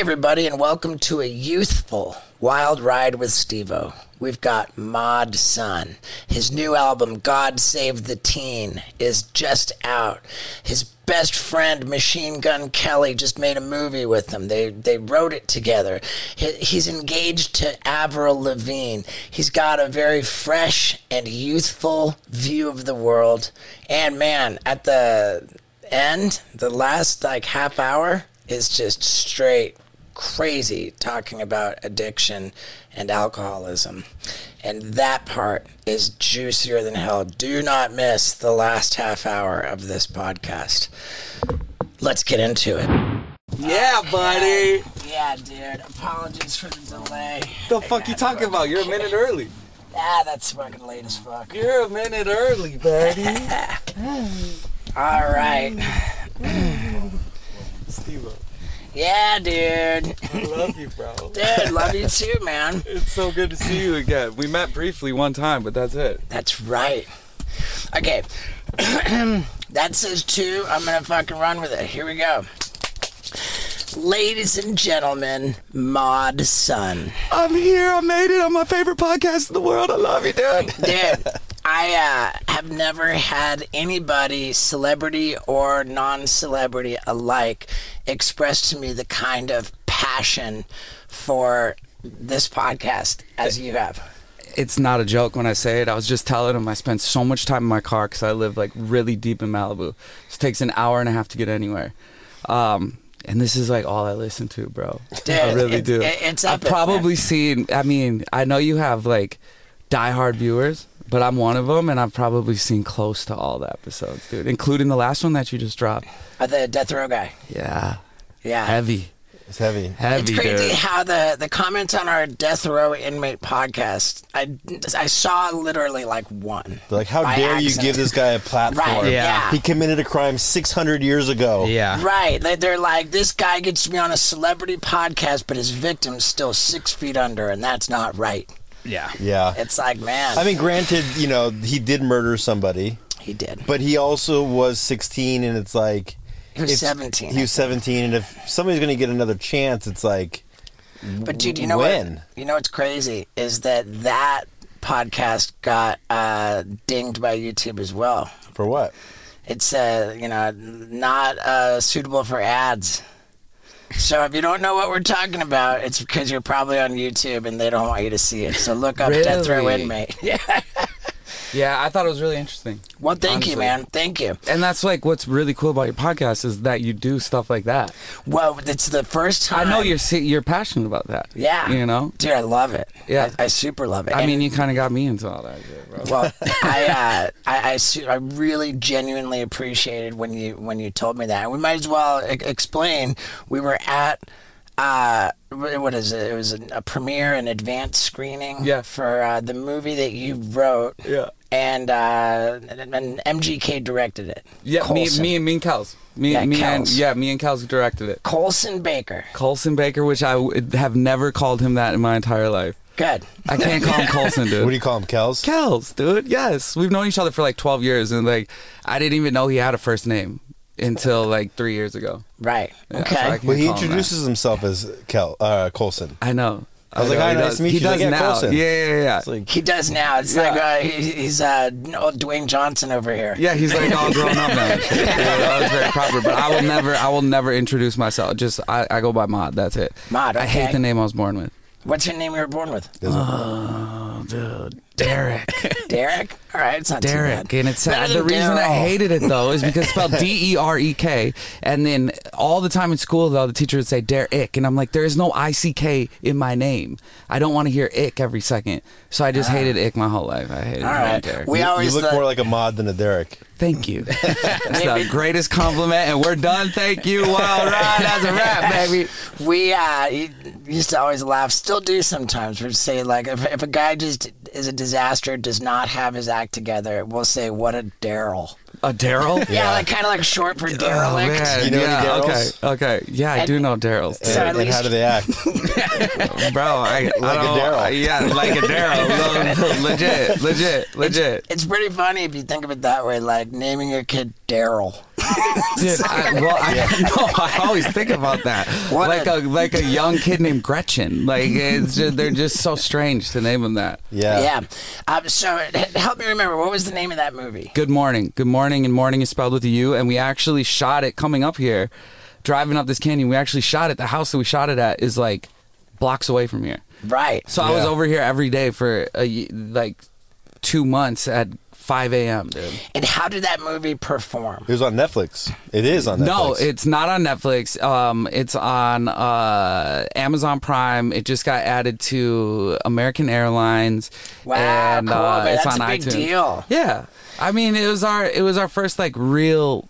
everybody, and welcome to a youthful wild ride with Steve-O. We've got Mod Sun. His new album, God Save the Teen, is just out. His best friend, Machine Gun Kelly, just made a movie with him. They they wrote it together. He, he's engaged to Avril Lavigne. He's got a very fresh and youthful view of the world. And man, at the end, the last like half hour is just straight crazy talking about addiction and alcoholism. And that part is juicier than hell. Do not miss the last half hour of this podcast. Let's get into it. Yeah, buddy. Yeah, dude. Apologies for the delay. The fuck you talking about? You're a minute early. Ah, that's fucking late as fuck. You're a minute early, buddy. All right. Steve, Yeah, dude. I love you, bro. Dude, love you too, man. It's so good to see you again. We met briefly one time, but that's it. That's right. Okay. that says two. I'm going to fucking run with it. Here we go. Ladies and gentlemen, Mod Sun. I'm here. I made it. I'm my favorite podcast in the world. I love you, dude. Dude, I uh, have never had anybody, celebrity or non celebrity alike, express to me the kind of passion for this podcast as you have. It's not a joke when I say it. I was just telling him I spent so much time in my car because I live like really deep in Malibu. It takes an hour and a half to get anywhere. Um, and this is like all I listen to, bro. Dude, I really it's- do. it's I've probably seen. I mean, I know you have like diehard viewers, but I'm one of them, and I've probably seen close to all the episodes, dude, including the last one that you just dropped. Uh, the death row guy. Yeah, Yeah. heavy, It's heavy. heavy, It's crazy dude. how the, the comments on our death row inmate podcast, I, I saw literally like one. They're like, how By dare you give this guy a platform? Right, yeah. He committed a crime 600 years ago. Yeah. Right. They- They're like, this guy gets to be on a celebrity podcast, but his victim's still six feet under, and that's not right. Yeah. Yeah. It's like, man, I mean, granted, you know, he did murder somebody, he did. but he also was 16, and it's like. He was it's- 17. He was 17, and if somebody's going to get another chance, it's like. But dude, you know when? what? You know what's crazy is that that podcast got uh, dinged by YouTube as well. For what? It's uh, you know not uh, suitable for ads. So if you don't know what we're talking about, it's because you're probably on YouTube and they don't want you to see it. So look up Death Row Inmate. Yeah. Yeah, I thought it was really interesting. Well, thank you, man. Thank you. And that's like what's really cool about your podcast is that you do stuff like that. Well, it's the first I know you're you're passionate about that. Yeah. You know. Dude, I love it. Yeah. I, I super love it. I And- mean, you kind of got me into all that shit, bro. Well, I, uh, I, I, su- I really genuinely appreciated when you when you told me that. We might as well e- explain. We were at uh, what is it? It was a, a premiere and advanced screening Yeah. for uh, the movie that you wrote. Yeah. And uh, and and MGK directed it. yeah, me, Colson. me, and me and Kels. Me, Yeah, me and Kels. yeah, me and Kels directed it. Colson Baker. Colson Baker, which I w- have never called him that in my entire life. Good. I can't call him Colson, dude. What do you call him, Kels? Kels, dude. Yes, we've known each other for like 12 years, and like I didn't even know he had a first name until like three years ago. Right. Yeah, okay. I can't Well, he call him introduces himself as Kel, uh, Colson. I know. I was like, know, "Hi, he nice does- to meet He you." He's does like, "Yeah, now. Colson." Yeah, yeah, yeah. Like, he does now. It's Yeah. like uh, he, he's uh, old Dwayne Johnson over here. Yeah, he's like all grown up now. yeah, that was very proper. But I will never, I will never introduce myself. Just I, I go by Mod. That's it. Mod, I hate the name I was born with. What's your name you were born with? Oh, dude, Derek, Derek. All right, it's not Derek, too bad. and it's Better the than reason I Daryl. hated it though is because it's spelled D E R E K, and then all the time in school though the teacher would say Derek, and I'm like, there is no I C K in my name. I don't want to hear ick every second, so I just hated ick my whole life. I hated Ah. All the name right. Derek. We you, you always look thought- more like a mod than a Derek. Thank you. That's the greatest compliment, and we're done. Thank you. Wild ride. That's a wrap, baby. We uh, used to always laugh, still do sometimes. We'd say like, if, if a guy just is a disaster, does not have his act together, we'll say, "What a Daryl." A Daryl? Yeah, like kind of like short for Oh, derelict. man. You know any yeah, okay, okay. Yeah, I do know Daryl's. So and, and how do they act? Bro, I, I Like a don't- Daryl. Yeah, like a Daryl. legit, legit, legit. It's pretty funny if you think of it that way, like naming your kid Daryl. Dude, I, well, I, no, I always think about that. What like a- a, like a young kid named Gretchen. Like it's just, they're just so strange to name them that. Yeah. Yeah. Um, so help me remember what was the name of that movie? Good Mourning. Good Mourning, and morning is spelled with a U. And we actually shot it coming up here, driving up this canyon. We actually shot it. The house that we shot it at is like blocks away from here. Right. So I was over here every day for a, like two months at 5 a.m. Dude. And how did that movie perform? It was on Netflix. It is on Netflix. No, it's not on Netflix. Um, it's on uh, Amazon Prime. It just got added to American Airlines. Wow, and, cool, uh, man. it's That's on a big iTunes. deal. Yeah, I mean, it was our it was our first like real,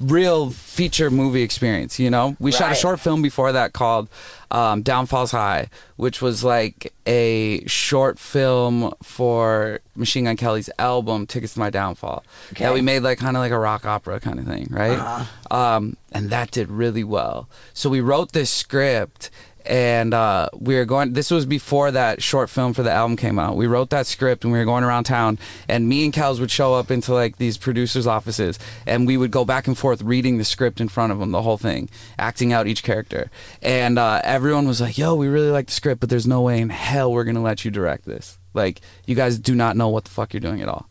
real feature movie experience. You know, we shot a short film before that called um, Downfalls High, which was like a short film for Machine Gun Kelly's album Tickets to My Downfall that we made like kind of like a rock opera kind of thing, right? Um, and that did really well. So we wrote this script. And uh, we were going. This was before that short film for the album came out. We wrote that script, and we were going around town. And me and Kels would show up into like these producers' offices, and we would go back and forth reading the script in front of them, the whole thing, acting out each character. And uh, everyone was like, "Yo, we really like the script, but there's no way in hell we're gonna let you direct this. Like, you guys do not know what the fuck you're doing at all."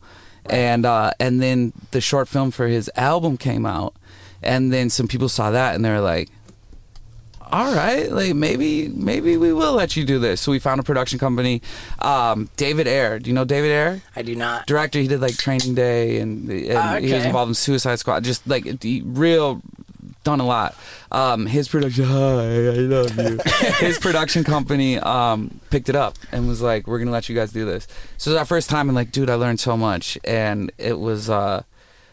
And uh, and then the short film for his album came out, and then some people saw that, and they were like all right, like maybe maybe we will let you do this. So we found a production company. Um, David Ayer, do you know David Ayer? I do not. Director, he did like Training Day, and, and Ah, he was involved in Suicide Squad. Just like real done a lot. Um, his production, hi, I love you. his production company um, picked it up and was like, "We're gonna let you guys do this." So it was our first time, and like, dude, I learned so much, and it was. Uh,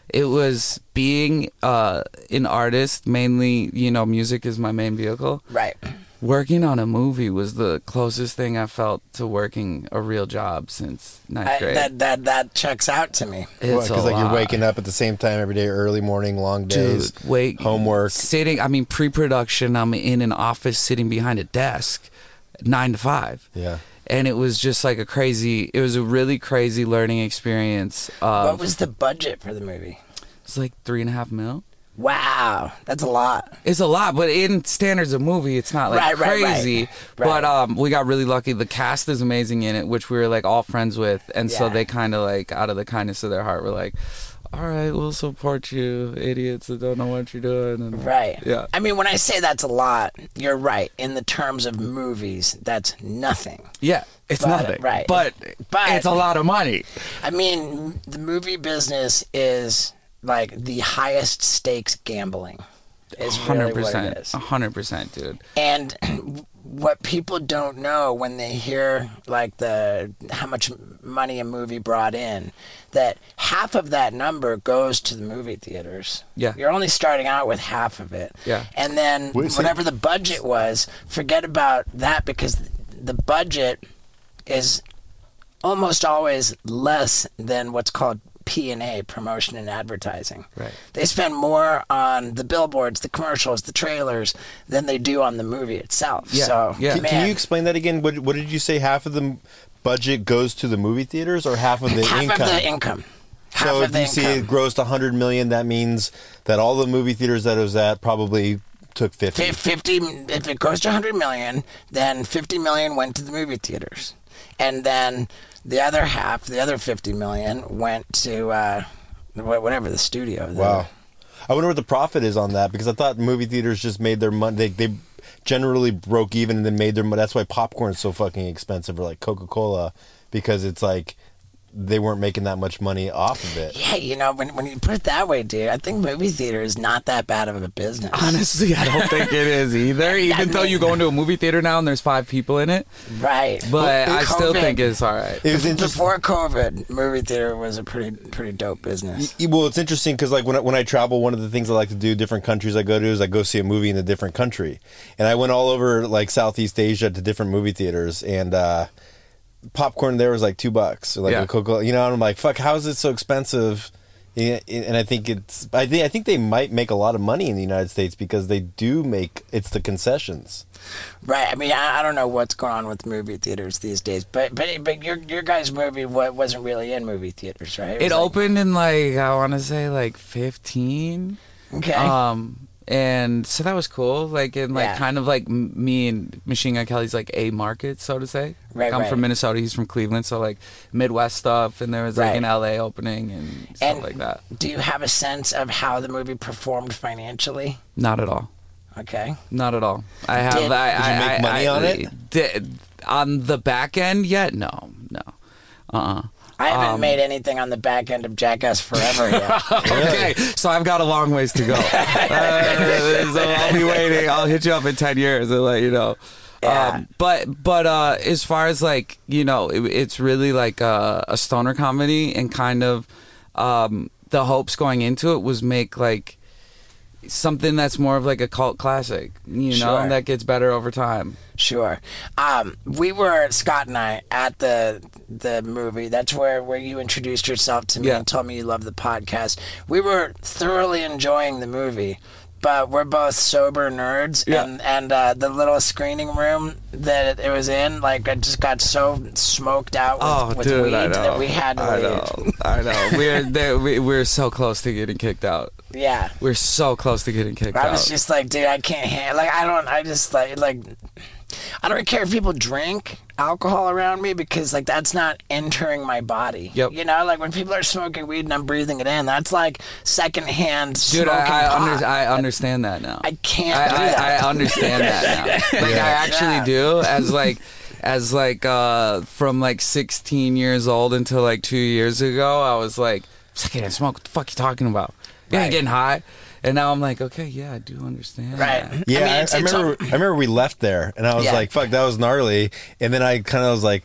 it was being uh, an artist mainly you know music is my main vehicle Right. working on a movie was the closest thing i felt to working a real job since ninth I, grade that that that checks out to me. it's Because a like you're waking up at the same time every day, early morning, long days, Dude, wait homework. sitting i mean pre-production i'm in an office sitting behind a desk nine to five Yeah. And it was just like a crazy it was a really crazy learning experience what was the budget for the movie? it's like three and a half mil Wow, that's a lot. It's a lot, but in standards of movie, it's not like Right, right, right. crazy. Right. But um, we got really lucky. The cast is amazing in it, which we were like all friends with, and so they kind of like out of the kindness of their heart were like, "All right, we'll support you, idiots that don't know what you're doing." And, Right. Yeah. I mean, when I say that's a lot, you're right. In the terms of movies, that's nothing. Yeah, it's But- nothing, right. But, But- it's a lot of money. I mean, the movie business is like the highest stakes gambling. Is really Hundred what it percent, is. hundred percent, dude. And what people don't know when they hear like the how much money a movie brought in, that half of that number goes to the movie theaters. Yeah. You're only starting out with half of it. Yeah. And then Wait, whatever the budget was, forget about that because the budget is almost always less than what's called P&A, promotion and advertising. Right. They spend more on the billboards, the commercials, the trailers than they do on the movie itself. Yeah, So, yeah. Can, can you explain that again? What, what did you say? Half of the budget goes to the movie theaters, or half of the half income? of the income. Half so if the you see it income. grossed 100 million, that means that all the movie theaters that it was at probably took 50. If 50 if it goes to 100 million then 50 million went to the movie theaters and then the other half the other 50 million went to uh, whatever the studio the- Wow. I wonder what the profit is on that because I thought movie theaters just made their money. They, they generally broke even and then made their money. That's why popcorn's so fucking expensive, or like Coca Cola, because it's like they weren't making that much money off of it. yeah you know when, when you put it that way dude i think movie theater is not that bad of a business Honestly, I don't think it is either. Even though you go into a movie theater now and there's five people in it, right but I still think it's all right. It was interesting. before covid movie theater was a pretty pretty dope business Well, it's interesting because like when I, when I travel, one of the things I like to do, different countries I go to, is I go see a movie in a different country, and I went all over like Southeast Asia to different movie theaters, and uh, popcorn there was like two bucks, or like Yeah. a Coca, you know, and I'm like, fuck, how is it so expensive and I think it's. I think I think they might make a lot of money in the United States because they do make it's the concessions. Right. I mean, I, I don't know what's going on with movie theaters these days, but but but your your guys' movie wasn't really in movie theaters, right? It was like- opened in like I want to say like 15. Okay. Um, and so that was cool. Like in like Yeah. kind of like me and Machine Gun Kelly's like a market, so to say. Right, I'm right. from Minnesota. He's from Cleveland, so like Midwest stuff. And there was like Right. an LA opening and stuff And- like that. Do you have a sense of how the movie performed financially? Not at all. Okay. Not at all. I have. Did- I, Did you make I- money I- on it? Did, on the back end yet? No, no. Uh. uh I haven't Um, made anything on the back end of Jackass Forever yet. Okay, so I've got a long ways to go. Uh, so I'll be waiting. I'll hit you up in ten years and let you know. Yeah. Um, but but uh, as far as like you know, it, it's really like a, a stoner comedy, and kind of um, the hopes going into it was make like something that's more of like a cult classic, you know, Sure. that gets better over time. Sure. Um, we were Scott and I at the the movie. That's where where you introduced yourself to me Yeah. and told me you love the podcast. We were thoroughly enjoying the movie. But we're both sober nerds, Yeah. and and uh, the little screening room that it was in, like, it just got so smoked out with, Oh, with dude, weed that we had to I leave. know. I know. We're there, we, we're so close to getting kicked out. Yeah, We're so close to getting kicked I out. I was just like, dude, I can't handle. Like, I don't. I just like like. I don't care if people drink alcohol around me because like that's not entering my body. Yep. You know, like when people are smoking weed and I'm breathing it in, that's like secondhand Dude, I I, under, I understand that now. I can't I, do I, that. I understand that now. Like I actually Yeah. do. As like, as like, uh, from like 16 years old until like two years ago, I was like, I can't smoke. What the fuck you talking about? You Right. ain't getting high. And now I'm like, okay, yeah, I do understand. Right. that. Yeah, I mean, I, it's, I it's remember. I remember we left there, and I was Yeah. like, "Fuck, that was gnarly." And then I kind of was like,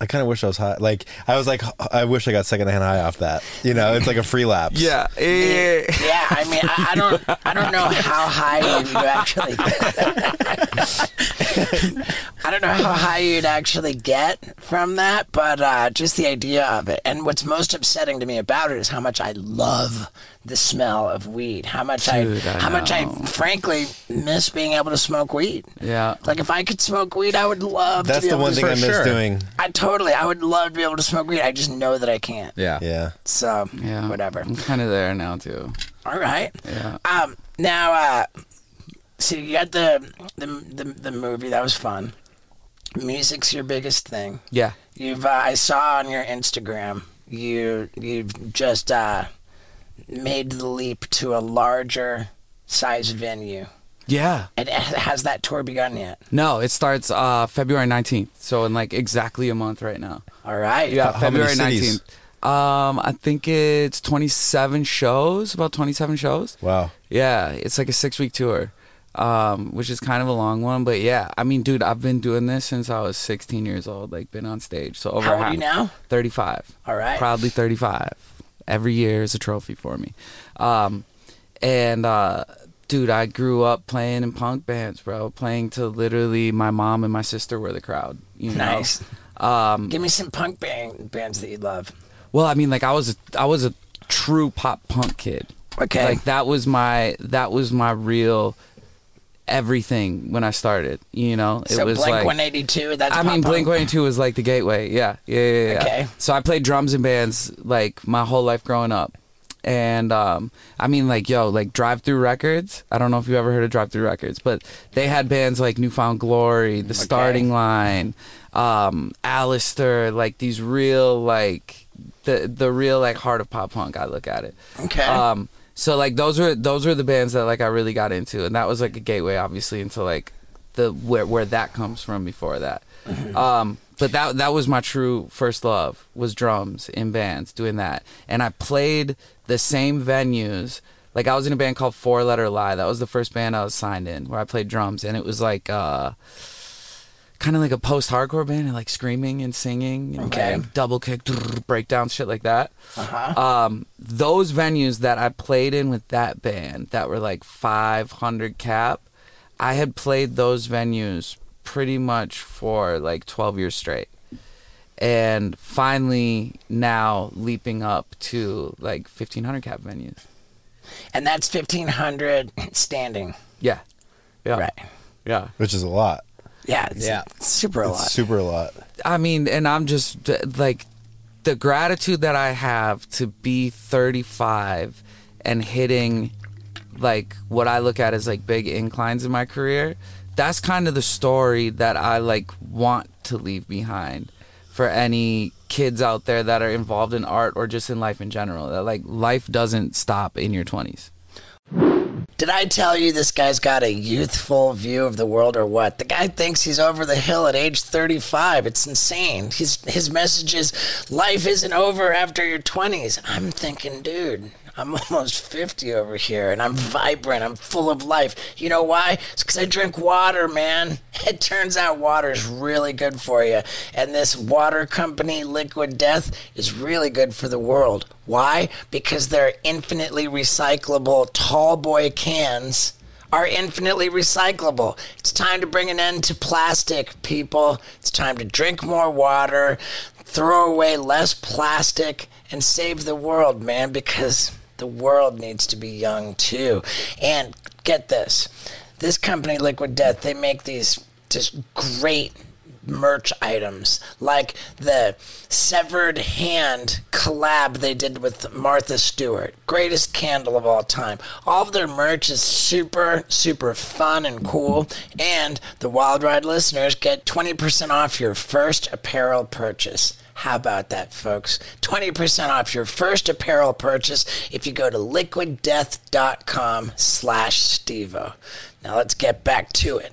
"I kind of wish I was high." Like I was like, "I wish I got secondhand high off that." You know, it's like a free lapse. Yeah. eh. yeah, I mean, I, I don't, I don't know how high you, you actually. I don't know how high you'd actually get from that, but uh, just the idea of it. And what's most upsetting to me about it is how much I love the smell of weed. How much Dude, I, I how much I, frankly, miss being able to smoke weed. Yeah. Like if I could smoke weed, I would love. that's to be the able one to thing I miss sure. doing. I totally, I would love to be able to smoke weed. I just know that I can't. Yeah. Yeah. So Yeah. whatever. I'm kind of there now too. All right. Yeah. Um. Now, uh, so you got the, the the the movie that was fun. Music's your biggest thing. Yeah. You've uh, I saw on your Instagram you you've just uh, made the leap to a larger size venue. Yeah. And has that tour begun yet? No, it starts uh, February 19th. So in like exactly a month right now. All right. Yeah, How February cities? 19th. Um, I think it's 27 shows, about 27 shows. Wow. Yeah, it's like a six week tour, um, which is kind of a long one. But yeah, I mean, dude, I've been doing this since I was 16 years old, like been on stage. So over How old are you now? 35. All right. Proudly 35. Every year is a trophy for me. Um, and, uh, dude, I grew up playing in punk bands, bro. Playing to literally my mom and my sister were the crowd. You know? Nice. Um, Give me some punk band, bands that you love. well, I mean, like I was, a, I was a true pop punk kid. Okay. Like that was my, that was my real everything when I started. You know, it so was Blink like 182. That's I mean, Blink 182 was like the gateway. Yeah, yeah, yeah. yeah. Okay. So I played drums in bands like my whole life growing up. And um, I mean, like, yo, like Drive-Thru Records. I don't know if you ever heard of Drive-Thru Records, but they had bands like New Found Glory, The Starting Line, um, Allister, like these real, like, the the real like heart of pop punk. I look at it. Okay. Um, so like those were those were the bands that like I really got into, and that was like a gateway, obviously, into like the where where that comes from. Before that, um, but that that was my true first love was drums in bands, doing that, and I played the same venues. Like I was in a band called Four Letter Lie. That was the first band I was signed in where I played drums, and it was like. uh Kind of like a post-hardcore band, and like screaming and singing, and Okay. like double kick, breakdown, shit like that uh-huh. um, those venues that I played in with that band that were like 500 cap, I had played those venues pretty much for like 12 years straight. and finally now leaping up to like 1500 cap venues. And that's 1,500 standing. Yeah. Yeah. Right. Yeah. which is a lot. Yeah. It's, Yeah. super a It's lot. super a lot. I mean, and I'm just like the gratitude that I have to be 35 and hitting like what I look at as like big inclines in my career. That's kind of the story that I like want to leave behind for any kids out there that are involved in art or just in life in general. That like life doesn't stop in your 20s. Did I tell you this guy's got a youthful view of the world or what? The guy thinks he's over the hill at age 35. It's insane. His his message is life isn't over after your 20s. I'm thinking, dude, I'm almost 50 over here and I'm vibrant. I'm full of life. You know why? It's because I drink water, man. It turns out water is really good for you. And this water company, Liquid Death, is really good for the world. Why? Because they're infinitely recyclable tall boy cans are infinitely recyclable. It's time to bring an end to plastic, people. It's time to drink more water, throw away less plastic, and save the world, man, because the world needs to be young too. And get this this company, Liquid Death, they make these just great merch items like the severed hand collab they did with Martha Stewart. Greatest candle of all time. All of their merch is super, super fun and cool. And the Wild Ride listeners get 20% off your first apparel purchase. How about that, folks? 20% off your first apparel purchase if you go to liquiddeath.com slash stevo. Now let's get back to it.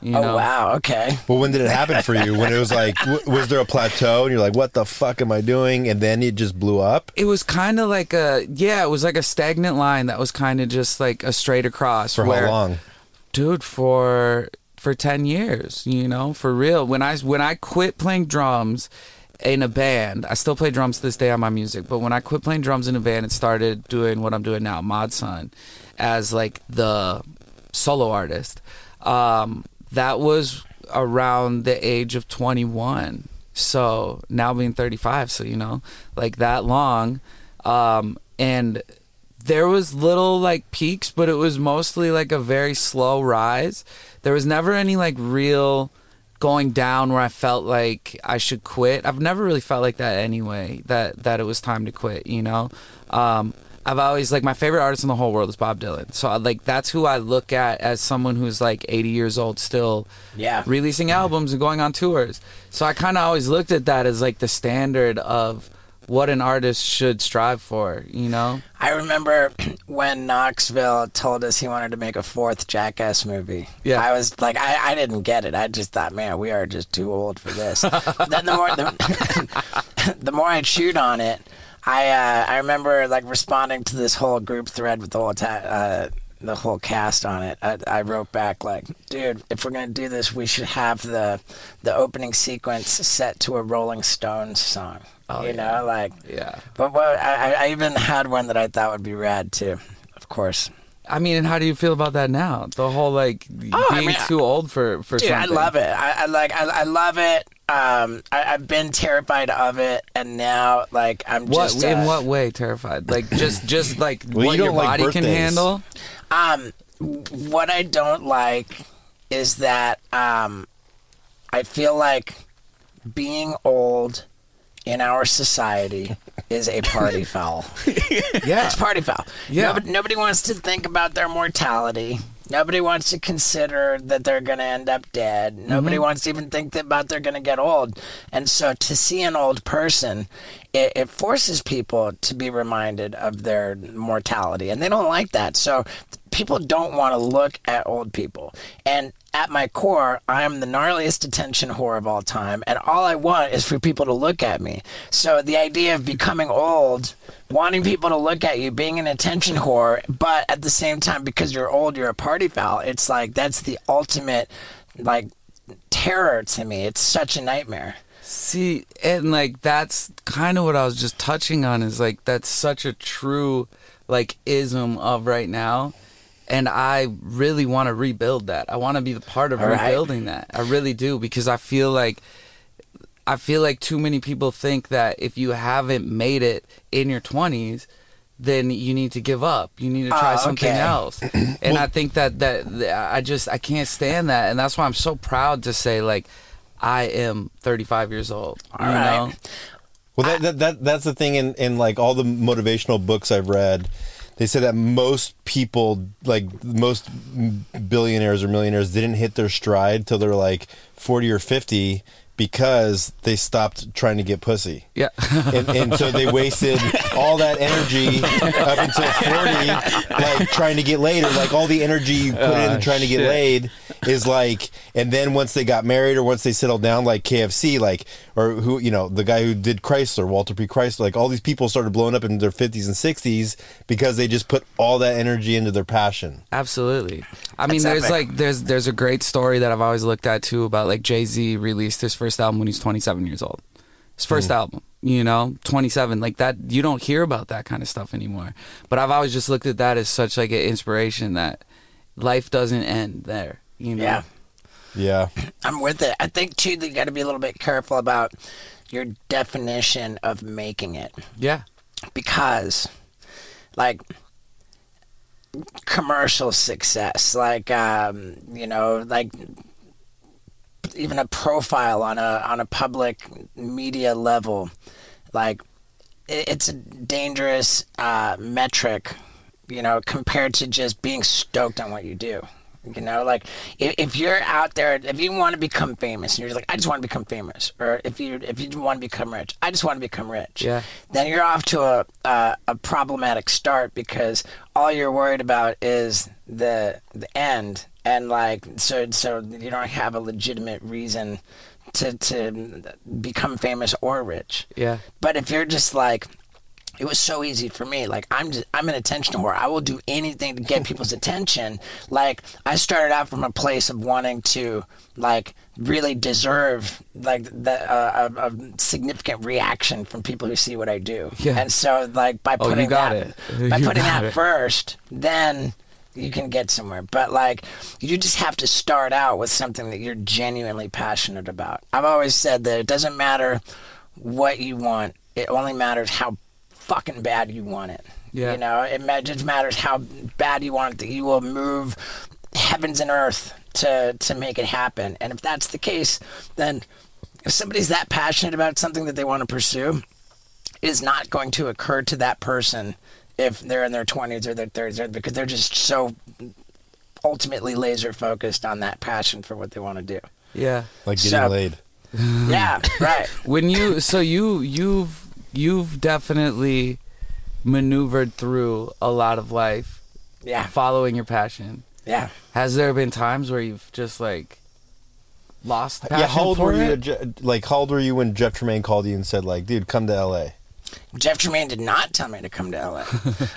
You Oh, know? wow. Okay. Well, when did it happen for you? When it was like, w- was there a plateau and you're like, what the fuck am I doing? And then it just blew up. It was kind of like a yeah, it was like a stagnant line that was kind of just like a straight across. For where, how long? dude? For for ten years, you know, for real. When I when I quit playing drums in a band, I still play drums to this day on my music. But when I quit playing drums in a band and started doing what I'm doing now, Mod Sun, as like the solo artist, um, that was around the age of 21. So now being 35, so you know, like that long, um, and there was little like peaks, but it was mostly like a very slow rise. There was never any like real going down where I felt like I should quit. I've never really felt like that anyway. That that it was time to quit. You know, um, I've always like my favorite artist in the whole world is Bob Dylan. So I, like that's who I look at as someone who's like 80 years old still Yeah. releasing albums and going on tours. So I kind of always looked at that as like the standard of what an artist should strive for, you know? I remember when Knoxville told us he wanted to make a fourth Jackass movie. Yeah. I was like, I, I didn't get it. I just thought, man, we are just too old for this. then the more the, the more I chewed on it, I uh, I remember like responding to this whole group thread with the whole ta- uh, the whole cast on it. I, I wrote back like, dude, if we're gonna do this, we should have the the opening sequence set to a Rolling Stones song. Oh, you yeah. know, like Yeah. but what, I, I- I even had one that I thought would be rad too. Of course, I mean, and how do you feel about that now? The whole like Oh, I being mean, too old for for dude, something. I love it. I, I like, I, I love it. Um, I, I've been terrified of it, and now like I'm What just in uh, what way terrified? Like just just like Well, what you your like body can handle? Um, what I don't like is that um, I feel like being old in our society is a party foul. Yeah. It's party foul. Yeah. Nobody, nobody wants to think about their mortality. Nobody wants to consider that they're going to end up dead. Nobody mm-hmm. wants to even think about they're going to get old. And so to see an old person, it, it forces people to be reminded of their mortality. And they don't like that. So people don't want to look at old people. And at my core, I am the gnarliest attention whore of all time, and all I want is for people to look at me. So the idea of becoming old, wanting people to look at you, being an attention whore, but at the same time, because you're old, you're a party foul. It's like that's the ultimate, like, terror to me. It's such a nightmare. See, and like that's kind of what I was just touching on is like that's such a true like ism of right now. And I really want to rebuild that. I want to be the part of All right. rebuilding that. I really do because I feel like I feel like too many people think that if you haven't made it in your 20s, then you need to give up. You need to try Oh, something okay. else. And I think that, that that I just I can't stand that, and that's why I'm so proud to say like I am 35 years old. All you right. know? Well, that, that, that that's the thing in, in like all the motivational books I've read. They said that most people, like most billionaires or millionaires, didn't hit their stride till they're like forty or fifty because they stopped trying to get pussy. Yeah. and, and so they wasted all that energy up until 40 like trying to get laid or like all the energy you put Oh, ah, into trying to get laid is like and then once they got married or once they settled down like KFC like or who you know the guy who did Chrysler Walter P Chrysler like all these people started blowing up in their 50s and 60s because they just put all that energy into their passion Absolutely. I mean, That's there's epic. like there's there's a great story that I've always looked at too about like Jay Z released his first album when he's 27 years old. His 1st album, you know, 27. Like that, you don't hear about that kind of stuff anymore. But I've always just looked at that as such like an inspiration that life doesn't end there. You know. Yeah. yeah I'm with it. I think too that you got to be a little bit careful about your definition of making it Yeah. because, like, commercial success, like, um, you know, like even a profile on a on a public media level, like it, it's a dangerous uh, metric, you know, compared to just being stoked on what you do. You know, like if, if you're out there, if you want to become famous, and you're just like, I just want to become famous, or if you if you want to become rich, I just want to become rich. Yeah. Then you're off to a, a a problematic start because all you're worried about is the the end, and like so so you don't have a legitimate reason to to become famous or rich. Yeah. But if you're just like, it was so easy for me. Like I'm just I'm an attention whore. I will do anything to get people's attention. Like I started out from a place of wanting to like really deserve like the uh, a, a significant reaction from people who see what I do. Yeah. And so like by Oh, putting got that it. by You putting that it. first, then you can get somewhere. But like you just have to start out with something that you're genuinely passionate about. I've always said that it doesn't matter what you want. It only matters how fucking bad you want it. Yeah. You know, it just matters how bad you want it that you will move heavens and earth to to make it happen. And if that's the case, then if somebody's that passionate about something that they want to pursue, it is not going to occur to that person if they're in their 20s or their 30s because they're just so ultimately laser focused on that passion for what they want to do. Yeah. like getting So- laid Yeah, right. when you so you you've you've definitely maneuvered through a lot of life Yeah, following your passion. yeah. Has there been times where you've just like lost passion yeah how old for were you it? at like how old were you when Jeff Tremaine called you and said like dude come to LA Jeff Tremaine did not tell me to come to LA.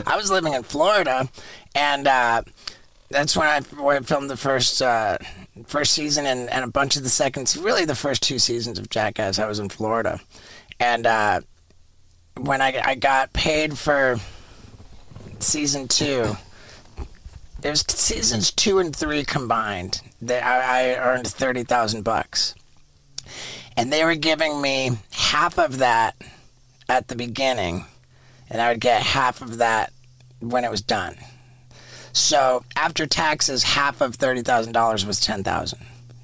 I was living in Florida, and uh, that's when I, I filmed the first uh, first season and, and a bunch of the second, really the first two seasons of Jackass. I was in Florida, and uh, when I, I got paid for season two, it was seasons two and three combined. That I, I earned thirty thousand bucks, and they were giving me half of that at the beginning, and I would get half of that when it was done. So after taxes, half of thirty thousand dollars was ten thousand.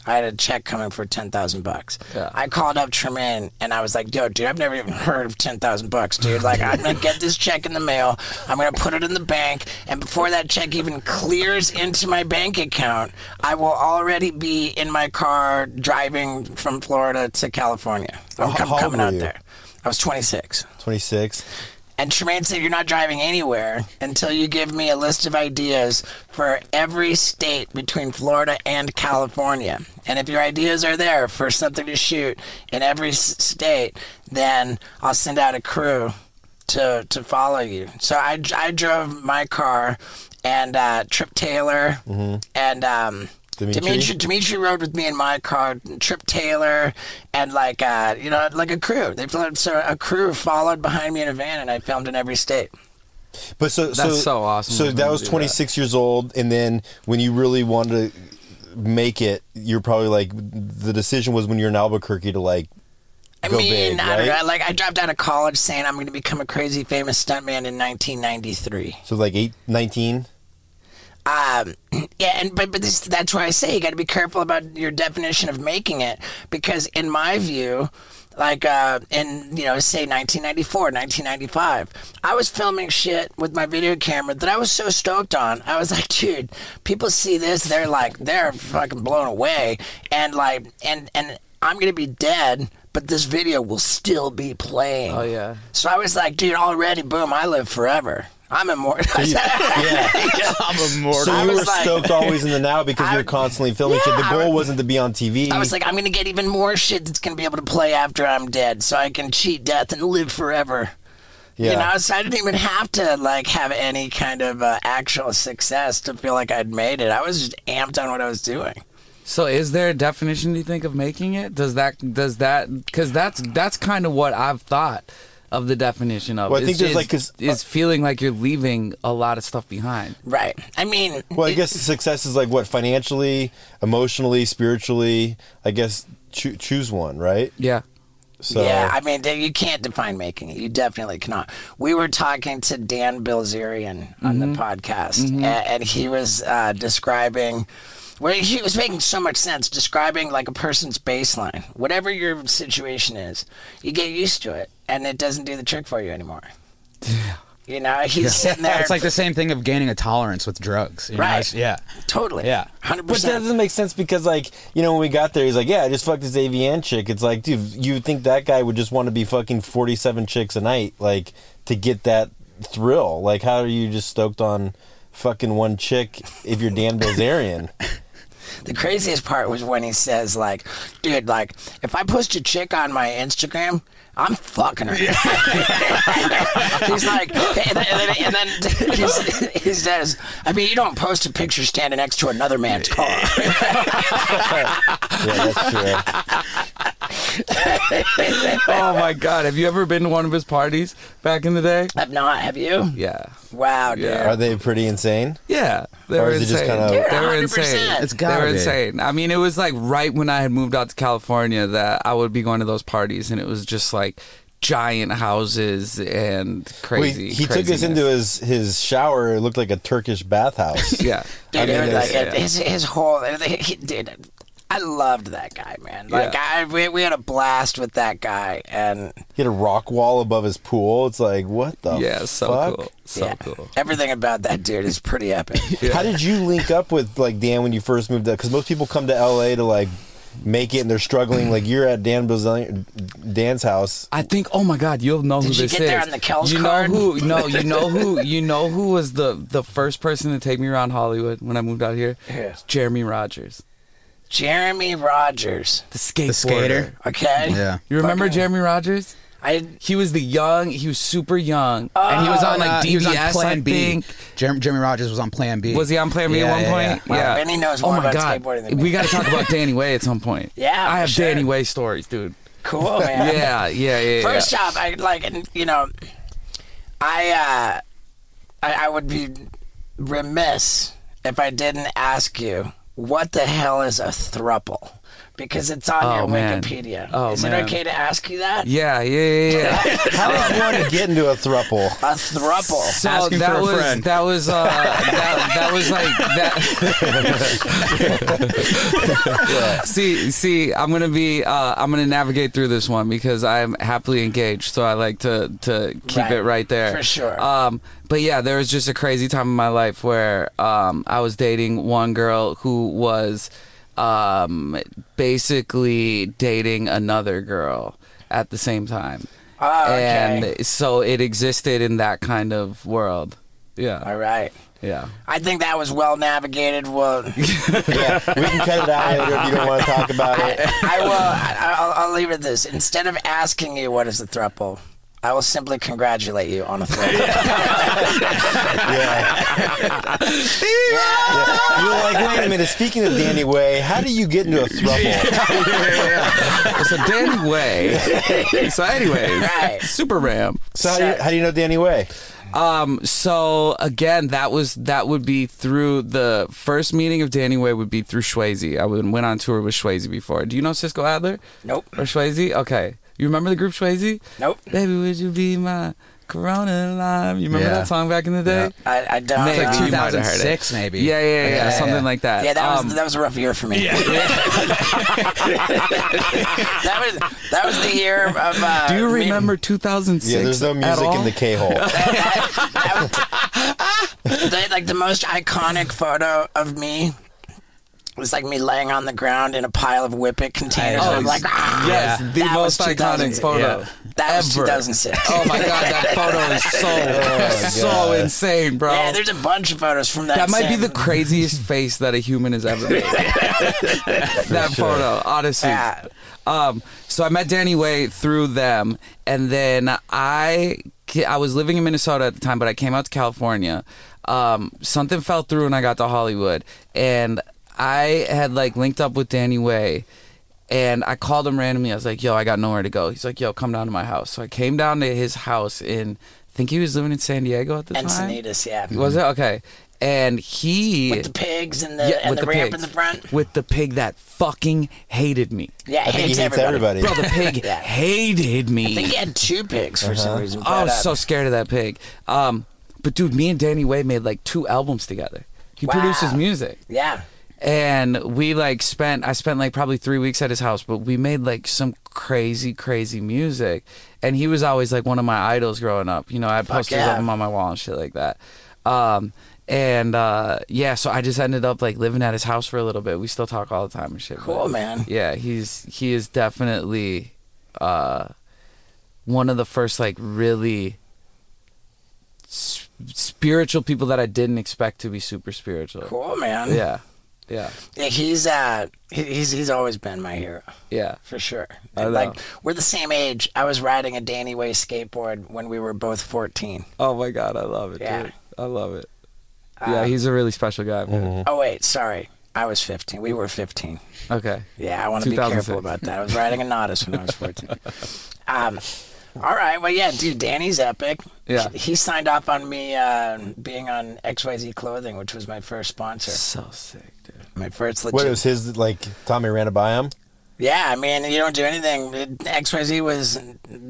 I had a check coming for ten thousand bucks. Yeah. I called up Tremaine and I was like, "Yo, dude, I've never even heard of ten thousand bucks, dude. Like, I'm gonna get this check in the mail. I'm gonna put it in the bank, and before that check even clears into my bank account, I will already be in my car driving from Florida to California. I'm How- com- how coming out you? there. I was 26. 26 And Tremaine said, You're not driving anywhere until you give me a list of ideas for every state between Florida and California. And if your ideas are there for something to shoot in every state, then I'll send out a crew to, to follow you. So I, I drove my car and uh, Trip Taylor and. Um, Dimitri? Dimitri, Dimitri rode with me in my car. Trip Taylor and like uh, you know like a crew. They filmed so a crew followed behind me in a van, and I filmed in every state. But so That's so awesome So that was to do 26 years old, and then when you really wanted to make it, you're probably like the decision was when you're in Albuquerque to like I go mean, big, I don't know. Like, I dropped out of college saying I'm going to become a crazy famous stuntman in 1993. So like eight, 19? Um, yeah, and but but this, that's why I say you got to be careful about your definition of making it because in my view, like uh, in you know say 1994, 1995, I was filming shit with my video camera that I was so stoked on. I was like, dude, people see this, they're like they're fucking blown away, and like and and I'm gonna be dead. But this video will still be playing. Oh, yeah. So I was like, dude, already, boom, I live forever. I'm immortal. Yeah. I'm immortal. So I you were like- stoked always in the now because I- you're constantly filming shit. The Yeah, I goal was- wasn't to be on TV. I was like, I'm gonna get even more shit that's gonna be able to play after I'm dead, so I can cheat death and live forever. yeah. You know, so I didn't even have to like have any kind of uh, actual success to feel like I'd made it. I was just amped on what I was doing. So is there a definition do you think of making it? Does that does that because that's that's kind of what I've thought of the definition of. Well, I is- think there's is- like 'cause, uh, is feeling like you're leaving a lot of stuff behind. Right. I mean, Well, I it- guess success is like what financially, emotionally, spiritually. I guess choo- choose one, right? Yeah. So Yeah, I mean, you can't define making it. You definitely cannot. We were talking to Dan Bilzerian on Mm-hmm. the podcast, a- and, he was uh, describing. Where he was making so much sense, describing like a person's baseline. Whatever your situation is, you get used to it, and it doesn't do the trick for you anymore. You know, he's sitting there. It's like the same thing of gaining a tolerance with drugs. you know? Right. It's- Yeah. totally. Yeah. 100%. But that doesn't make sense because, like, you know, when we got there, he's like, "Yeah, I just fucked this AVN chick." It's like, dude, you think that guy would just want to be fucking forty-seven chicks a night, like, to get that thrill. Like, how are you just stoked on fucking one chick if you're Dan Bilzerian? The craziest part was when he says, like, dude, like, if I post a chick on my Instagram, I'm fucking her. he's like, and then, and then, and then he's, he says, I mean, you don't post a picture standing next to another man's car. yeah, that's true. oh my god, have you ever been to one of his parties back in the day? I've not, have you? Yeah. Wow, dude. Yeah. Are they pretty insane? Yeah, they Or were is it just insane. kinda- Dude, they were 100%. insane. It's they gotta were be. insane. I mean, it was like right when I had moved out to California that I would be going to those parties, and it was just like giant houses and Well, crazy. he, he took us into his his shower. It looked like a Turkish bathhouse. yeah. Dude, I mean, it was like, yeah. his, his whole, he, dude, I loved that guy, man. Like, Yeah. I, we, we had a blast with that guy, and He had a rock wall above his pool. It's like, what the Yeah, so fuck? cool. So yeah, cool. everything about that dude is pretty epic. How did you link up with like Dan when you first moved up? Because most people come to LA to like make it and they're struggling. Like you're at Dan Bilzerian, Dan's house. I think. Oh my God, you'll know who Did you this get is. there on the Kells you card? know who? No, you know who? You know who was the the first person to take me around Hollywood when I moved out here? Who? It's Jeremy Rogers, Jeremy Rogers. the skateboarder. skater? Okay. Yeah. You remember Fucking- Jeremy Rogers? I He was the young. He was super young, And he was on like uh, he was on Plan I B. think. Jeremy, Jeremy Rogers was on Plan B. Was he on Plan B Yeah, at one yeah, point? yeah. Wow, Benny knows oh more my about God. skateboarding than me. We got to talk about Danny Way at some point. Yeah, I have sure. Danny Way stories, dude. cool, man. Yeah, yeah, yeah. First yeah. off, I like, you know, I, uh, I, I would be remiss if I didn't ask you what the hell is a thruple, because it's on Oh, your man. Wikipedia. Oh, is man. it okay to ask you that? Yeah, yeah, yeah, yeah. How does one to get into a thruple? A thruple. So Asking that for a was friend. that was uh that, that was like that See see I'm gonna be uh I'm gonna navigate through this one because I'm happily engaged so I like to to keep Right. it right there. For sure. Um but yeah there was just a crazy time in my life where um I was dating one girl who was um basically dating another girl at the same time. Oh, okay. And so it existed in that kind of world. Yeah. All right. Yeah. I think that was well navigated. Well, Yeah, we can cut it out later if you don't want to talk about it. I will. I, I'll, I'll leave it this. Instead of asking you what is a thruple, I will simply congratulate you on a thruple. You're like, wait a minute. Speaking of Danny Way, how do you get into a thruple? so Danny Way. So anyways, Right. Super Ram. So how do, you, how do you know Danny Way? Um. So again, that was that would be through the first meeting of Danny Way would be through Shwayze. I would, went on tour with Shwayze before. Do you know Cisco Adler? Nope. Or Shwayze? Okay. You remember the group Shwayze? Nope. Baby, would you be my Corona lime? You remember Yeah. that song back in the day? I, I don't. Maybe. know. You might have heard it. 2006 maybe. Yeah, yeah, yeah, Yeah, something yeah. like that. Yeah, that Um, was that was a rough year for me. that was that was the year of. Uh, do you me- remember 2006? Yeah, there's no at music all? in the K hole. They, like the most iconic photo of me was like me laying on the ground in a pile of Whippet containers. Oh, and I'm like, ah, Yes, Yeah. the That was most iconic photo. Yeah. that was ever. 2006. Oh my god, that photo is so so God. insane, bro. Yeah, there's a bunch of photos from that. that might be the craziest face that a human has ever made. that photo, honestly. Yeah. Um, so I met Danny Way through them, and then I I was living in Minnesota at the time, but I came out to California. Um, something fell through, and I got to Hollywood, and I had like linked up with Danny Way. And I called him randomly. I was like, "Yo, I got nowhere to go." He's like, "Yo, come down to my house." So I came down to his house in. I think he was living in San Diego at the time. Encinitas, yeah. Was it okay? And he With the pigs and the Yeah, and with the, the ramp pigs. in the front. with the pig that fucking hated me. Yeah, I think he hates hates everybody. everybody. Bro, the pig Yeah. hated me. I think he had two pigs for Uh-huh. some reason. I was so scared of that pig. Um, but dude, me and Danny Way made like two albums together. He Wow. produces music. yeah. And we like spent I spent like probably three weeks at his house, but we made like some crazy, crazy music. And he was always like one of my idols growing up. You know, I had posters yeah. of him on my wall and shit like that. Um and uh yeah, so I just ended up like living at his house for a little bit. We still talk all the time and shit. Cool, man. Yeah, he's he is definitely uh one of the first like really s- spiritual people that I didn't expect to be super spiritual. Cool, man. Yeah. Yeah. Yeah, he's uh he- he's he's always been my hero Yeah. for sure. I know. like we're the same age. I was riding a Danny Way skateboard when we were both 14. Oh my god, I love it, Yeah. dude. I love it. Uh, yeah, he's a really special guy, man. Oh wait, sorry. I was 15. We were 15. Okay. Yeah, I want to be careful about that. I was riding a Nodus when I was 14. um, all right. Well, yeah, dude, Danny's epic. Yeah. He, he signed up on me uh, being on XYZ Clothing, which was my first sponsor. So sick, dude. My first legit. What it was his like? Tommy ran to buy him. Yeah, I mean, you don't do anything. XYZ was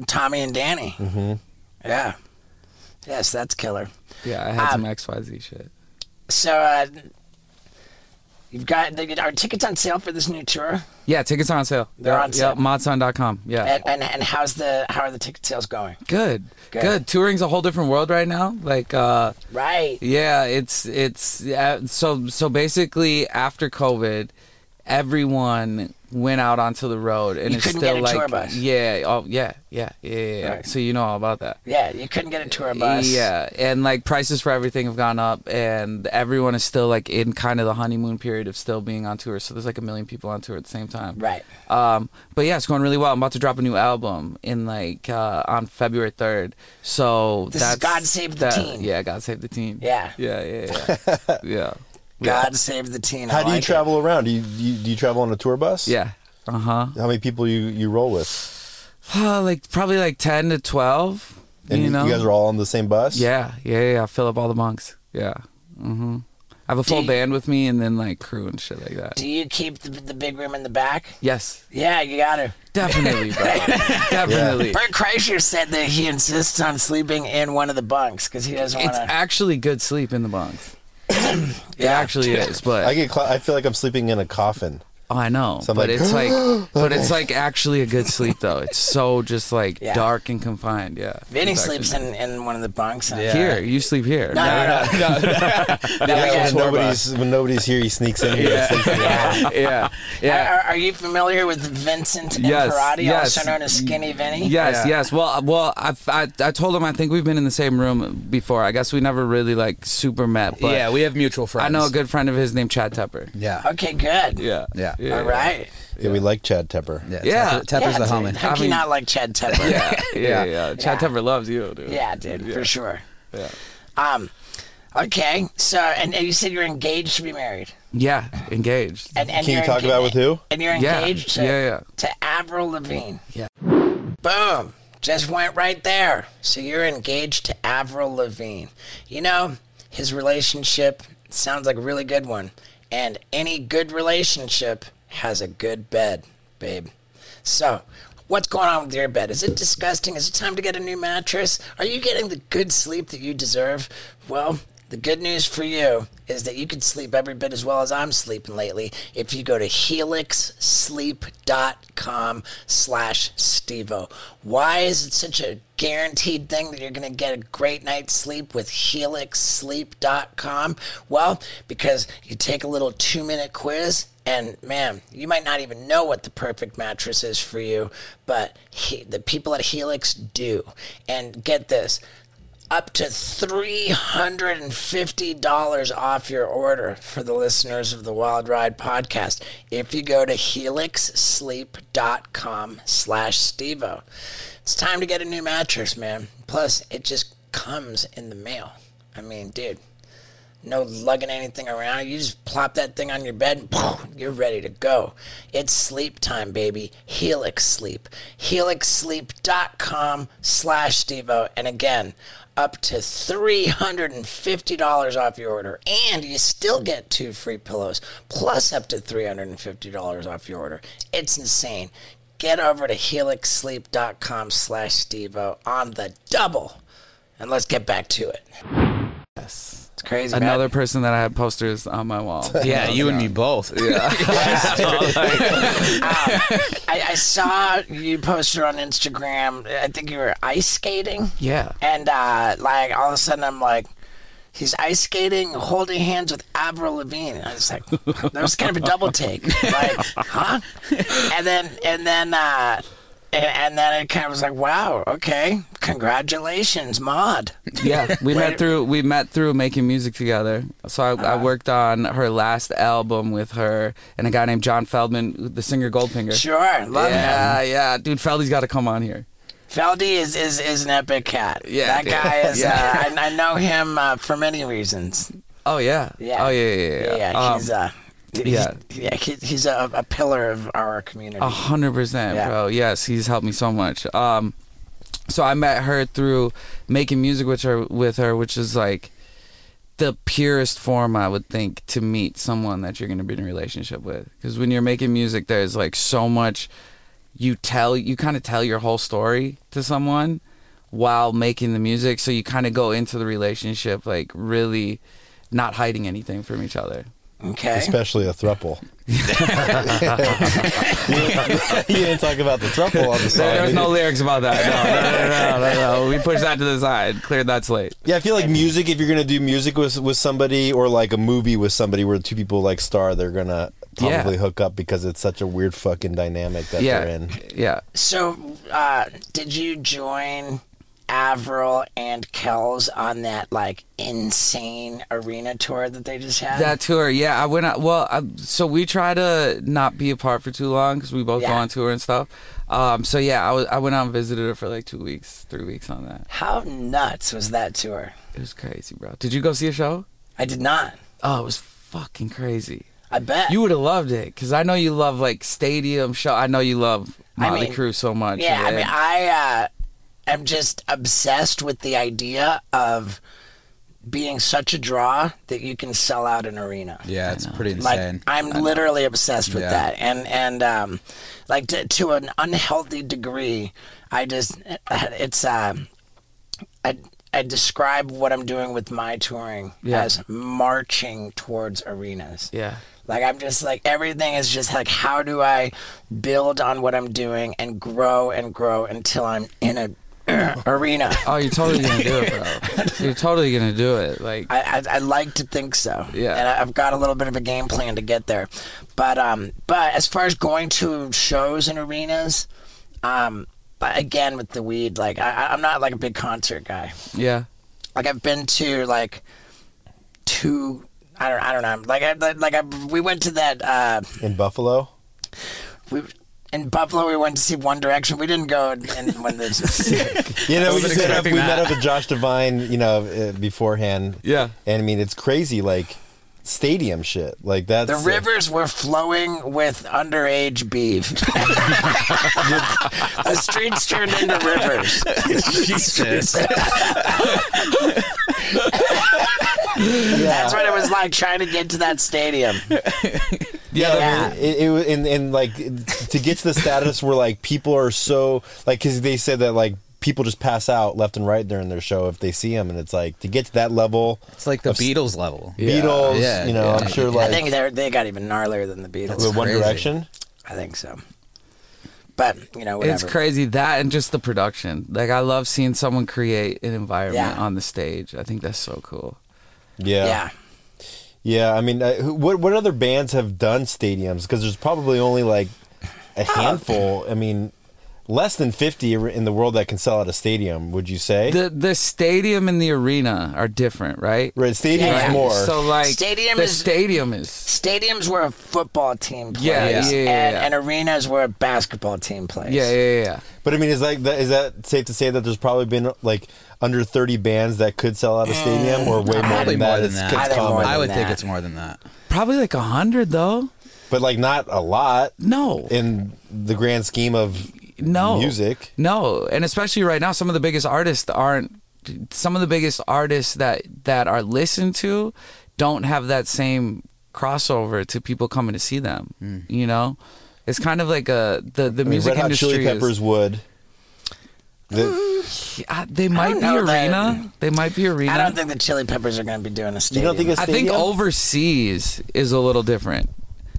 Tommy and Danny. Mm-hmm. Yeah. Yes, that's killer. Yeah, I had Um, some XYZ shit. So, uh, you've got the, are tickets on sale for this new tour? Yeah, tickets are on sale. They're yeah, on sale. Yeah, modsun.com. Yeah. And, and and how's the how are the ticket sales going? Good. Good. Good. Touring's a whole different world right now. Like uh Right. Yeah, it's it's yeah, so so basically after COVID, everyone went out onto the road and You it's still like tour bus. yeah, oh yeah, yeah, yeah, yeah. Right. So you know all about that. Yeah, you couldn't get a tour bus. Yeah, and like prices for everything have gone up, and everyone is still like in kind of the honeymoon period of still being on tour. So there's like a million people on tour at the same time. Right. Um, but yeah, it's going really well. I'm about to drop a new album in like uh, on February 3rd. So This is that's God Save the that- Teen. Yeah, God save the teen. Yeah. yeah, yeah, yeah, yeah. God save the teen. I How do you like it. travel around? Do you, do you do you travel on a tour bus? Yeah. Uh huh. How many people you you roll with? Uh, like probably like ten to twelve. And you know. guys are all on the same bus. yeah, yeah, yeah, yeah. Fill up all the bunks. Yeah. Mm-hmm. I have a full you- band with me, and then like crew and shit like that. Do you keep the, the big room in the back? Yes, Yeah, you got to. definitely, bro. definitely. Bert Kreischer said that he insists on sleeping in one of the bunks because he doesn't want It's to. actually good sleep in the bunks. It actually is, but I get. Cl- I feel like I'm sleeping in a coffin. Oh, I know, So I'm but like, it's like, but it's like actually a good sleep though. It's so just like Yeah. dark and confined. Yeah. Vinny It's actually sleeps in, in one of the bunks. and- Here, you sleep here. No, no, no. Yeah, yeah. when nobody's when nobody's here, he sneaks in. Here Yeah. and sleeps in the house. yeah, yeah. Are, are you familiar with Vincent Yes, Imperati, yes. also known as Skinny Vinny? Yes, Yeah. yes. Well, well, I, I, I told him I think we've been in the same room before. I guess we never really like super met, but yeah, we have mutual friends. I know a good friend of his named Chad Tepper. Yeah. Okay, good. Yeah, Yeah. All right. Yeah, we like Chad Tepper. Yeah. Yeah. Tepper- Tepper's yeah, the dude. homie. How I can you not like Chad Tepper? Yeah, yeah, yeah. Chad Yeah. Tepper loves you, dude. Yeah, dude, for sure. Yeah. Um, okay, so and, and you said you're engaged to be married, Yeah, engaged. and, and Can you you're talk enga- about with who? And you're Yeah, engaged to, yeah, yeah. to Avril Lavigne. Yeah. Boom, just went right there. So you're engaged to Avril Lavigne. You know, his relationship sounds like a really good one, and any good relationship has a good bed, babe. So, What's going on with your bed? Is it disgusting? Is it time to get a new mattress? Are you getting the good sleep that you deserve? Well, the good news for you is that you can sleep every bit as well as I'm sleeping lately if you go to helixsleep.com slash stevo. Why is it such a guaranteed thing that you're going to get a great night's sleep with helixsleep.com? Well, because you take a little two-minute quiz and man, you might not even know what the perfect mattress is for you, but he, the people at Helix do. And get this up to $350 off your order for the listeners of the Wild Ride podcast if you go to helixsleep.com slash stevo. It's time to get a new mattress, man. Plus, it just comes in the mail. I mean, dude, no lugging anything around. You just plop that thing on your bed and poof, you're ready to go. It's sleep time, baby. Helix Sleep. HelixSleep.com slash Stevo. And again, up to $350 off your order. And you still get two free pillows, plus up to $350 off your order. It's insane. Get over to helixsleep.com slash Stevo on the double. And let's get back to it. yes It's crazy. man. Another person that I had posters on my wall. Yeah, you and me both. Yeah. I, I saw you posted on Instagram. I think you were ice skating. yeah. And uh, like all of a sudden, I'm like, he's ice skating, holding hands with Avril Lavigne. I was like, that was kind of a double take. Like, huh? And then and then uh, and, and then it kind of was like, wow, okay, congratulations, Mod. Yeah, we met through we met through making music together. So I, I worked on her last album with her and a guy named John Feldmann, the singer Goldfinger. Sure, love yeah, him. yeah, dude, Feldy's got to come on here. Feldy is, is is an epic cat. Yeah, that guy is. Yeah. Uh, I, I know him uh, for many reasons. Oh yeah, Yeah. oh yeah, yeah, yeah. Yeah, Um, he's uh, he's- yeah. yeah, he, he's a, a pillar of our community. A hundred percent, bro. Yes, he's helped me so much. Um, so I met her through making music with her, with her, which is like the purest form I would think to meet someone that you're gonna be in a relationship with. Because when you're making music, there's like so much you tell, you kind of tell your whole story to someone while making the music. So you kind of go into the relationship like really not hiding anything from each other. Okay. Especially a thruple. you didn't talk about the thruple on the song. There was no lyrics about that. No, no, no, no, no. We pushed that to the side. Cleared that slate. Yeah, I feel like music. If you're gonna do music with with somebody, or like a movie with somebody where two people like star, they're gonna probably Yeah. hook up because it's such a weird fucking dynamic that Yeah, they're in. yeah. So, uh, did you join Avril and Kells on that like insane arena tour that they just had? That tour, yeah. I went out. Well, I, so we try to not be apart for too long because we both go on tour and stuff. Um, so yeah, I was. I went out and visited her for like two weeks, three weeks on that. How nuts was that tour? It was crazy, bro. Did you go see a show? I did not. Oh, it was fucking crazy. I bet. You would have loved it because I know you love like stadium show. I know you love I Motley mean, Crue so much. yeah, I mean, I uh, am just obsessed with the idea of being such a draw that you can sell out an arena. Yeah, it's pretty Like insane. I'm literally obsessed with Yeah. that, and and um, like to, to an unhealthy degree, I just it's uh, I I describe what I'm doing with my touring Yeah. as marching towards arenas. yeah. Like I'm just like everything is just like how do I build on what I'm doing and grow and grow until I'm in a arena. Oh, you're totally gonna do it, bro. You're totally gonna do it. Like, I, I, I like to think so. Yeah. And I- I've got a little bit of a game plan to get there. But um, but as far as going to shows and arenas, um, but again with the weed, like I, I- I'm not like a big concert guy. yeah. Like I've been to like two. I don't. I don't know. Like I like I we went to that. Uh, In Buffalo, we in Buffalo. We went to see One Direction. We didn't go and. when the. you know, we just met up, we met up with Josh Devine, you know, uh, beforehand. Yeah. and I mean, it's crazy, like stadium shit, like that. The rivers were flowing with underage beef. the streets turned into rivers. Jesus. That's what it was like trying to get to that stadium. Yeah, Yeah. It, it was and, and like to get to the status where like people are so like because they said that like people just pass out left and right during their show if they see them, and it's like to get to that level It's like the Beatles level. Beatles Yeah, you know yeah. I'm sure I think they they got even gnarlier than the Beatles. with One crazy. Direction I think so. But you know, whatever. It's crazy that and just the production. Like I love seeing someone create an environment Yeah. on the stage. I think that's so cool. Yeah Yeah. yeah I mean uh, what what other bands have done stadiums because there's probably only like a handful I mean less than 50 in the world that can sell out a stadium would you say The the stadium and the arena are different, right? right stadium Yeah. more So like Stadium the is- stadium is Stadiums where a football team plays, Yeah, yeah, yeah, and, yeah. and arenas where a basketball team plays. yeah, yeah, yeah. But I mean, is like that, is that safe to say that there's probably been like under 30 bands that could sell out a stadium, or way more Probably than more that? than It's, that. it's I think more common. than I would think that. it's more than that. Probably like a hundred though. but like not a lot No, in the grand scheme of no music. No, and especially right now, some of the biggest artists aren't. Some of the biggest artists that that are listened to don't have that same crossover to people coming to see them. Hmm. You know, it's kind of like a the the I mean, music Red Hot industry. Chili Peppers is, would. The, Uh, they might be know that. arena. They might be arena. I don't think the Chili Peppers are going to be doing a you don't think a I think overseas is a little different.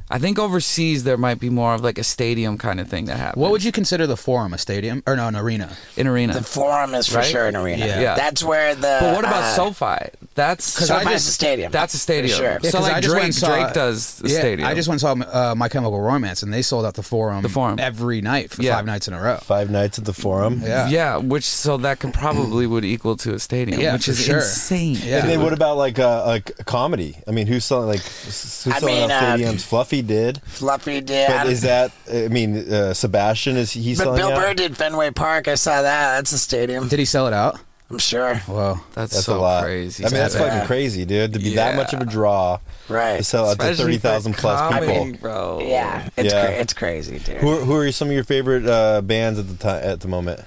I think overseas there might be more of like a stadium kind of thing that happens. What would you consider the forum? A stadium or no, an arena? in arena? the Forum is for Right? sure an arena. Yeah. Yeah. That's where the. but what about uh, SoFi? That's 'Cause I SoFi's just- a stadium. That's a stadium. For sure. Yeah, so 'cause like I just went Drake, saw- Drake does the yeah, stadium. I just went and saw uh, My Chemical Romance, and they sold out the forum, The Forum. every night for Yeah. five nights in a row. Five nights at the Forum. Yeah, yeah. which so that can probably would equal to a stadium, Yeah, which is sure. insane. Yeah. And then what about like a, like a comedy? I mean, who's selling like who's I selling mean, out uh, stadiums? Fluffy did, Fluffy did. but is that? I mean, uh, Sebastian is he but selling Bill out? Burr did Fenway Park. I saw that. That's a stadium. Did he sell it out? I'm sure. Whoa. That's, That's so a lot. crazy. I mean, that's to fucking crazy, dude. To be that much of a draw, Right. to sell out to Especially thirty for plus comedy, people. bro. Yeah, it's Yeah. Cra- it's crazy, dude. Who are, who are some of your favorite uh, bands at the time at the moment?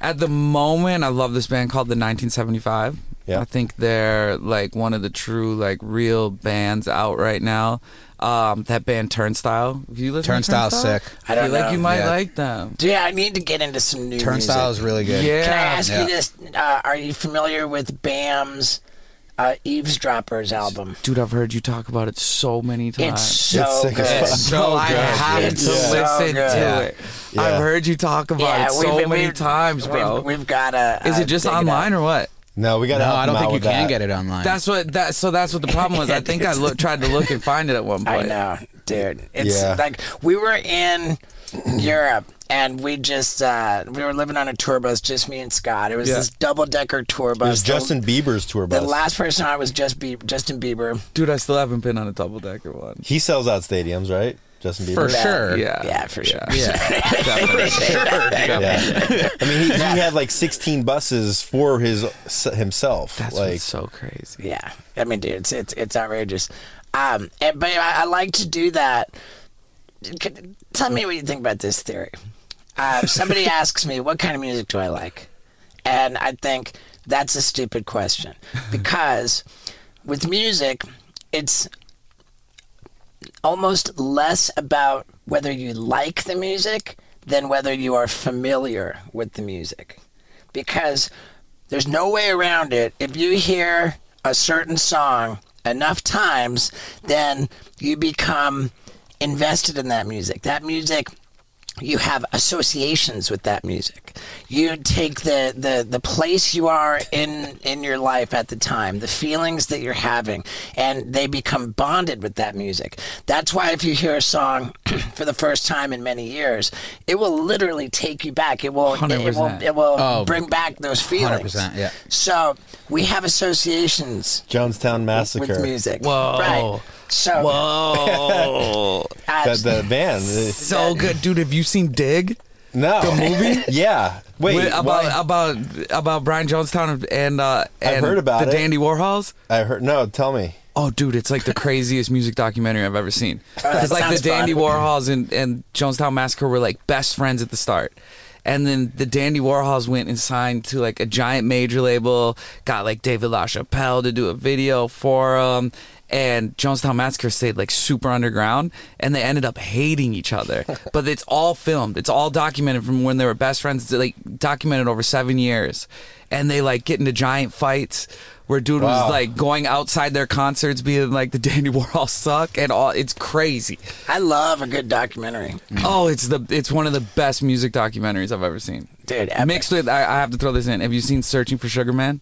At the moment, I love this band called the 1975. Yeah. I think they're like one of the true, like, real bands out right now. Um, that band Turnstile. Have you listened Turnstile's to Turnstile? sick. I don't feel like know. you might Yeah. like them. Dude, I need to get into some new Turnstile is really good. Yeah. Can I ask Yeah. you this? Uh, are you familiar with Bam's uh, Eavesdroppers album? Dude, I've heard you talk about it so many times. It's so It's sick as good. fuck. so I good, have dude. to It's so listen good. to it. Yeah. I've heard you talk about it so we've- many we've- times, bro. We've, we've got a. Is it just online or what? No, we got to No, help I don't them think you with can that. get it online. That's what that. So that's what the problem was. I think I look, tried to look and find it at one point. I point. know, dude. It's Yeah. like we were in Europe and we just uh, we were living on a tour bus, just me and Scott. It was Yeah. this double decker tour bus. It bus. was The- Justin Bieber's tour bus. The last person I was just Be- Justin Bieber. Dude, I still haven't been on a double decker one. he sells out stadiums, right? Justin Bieber. For sure. Yeah, Yeah, for sure. Yeah, definitely. Definitely. Yeah. I mean, he, he had like 16 buses for his himself. That's like, what's so crazy. Yeah, I mean, dude, it's it's, it's outrageous. Um, and, but I, I like to do that. Tell me what you think about this theory. Uh, somebody asks me, "What kind of music do I like?" And I think that's a stupid question because with music, it's almost less about whether you like the music than whether you are familiar with the music. Because there's no way around it. If you hear a certain song enough times, then you become invested in that music. That music you have associations with that music. You take the, the, the place you are in in your life at the time, the feelings that you're having, and they become bonded with that music. That's why if you hear a song for the first time in many years, it will literally take you back. It will it, will it will Oh, bring back those feelings. 100%, yeah. So we have associations Jonestown Massacre. with music. Whoa. Right. So Whoa, uh, The, the band. so good, dude. Have you seen Dig? no. The movie? Yeah. Wait. With- about why- about about Brian Jonestown and uh, and I've heard about the it. Dandy Warhols. I heard. No, tell me. Oh, dude, it's like the craziest music documentary I've ever seen. that Because like the sounds fun. Dandy Warhols and, and Jonestown Massacre were like best friends at the start, And then the Dandy Warhols went and signed to like a giant major label, got like David LaChapelle to do a video for them. And Jonestown Massacre stayed like super underground, and they ended up hating each other. but it's all filmed. It's all documented from when they were best friends. It's, like documented over seven years, and they like get into giant fights where dude Wow. was like going outside their concerts, being like the Danny Warhol suck, and all. It's crazy. I love a good documentary, Oh, it's the it's one of the best music documentaries I've ever seen. dude. epic. Mixed with, I, I have to throw this in. Have you seen Searching for Sugar Man?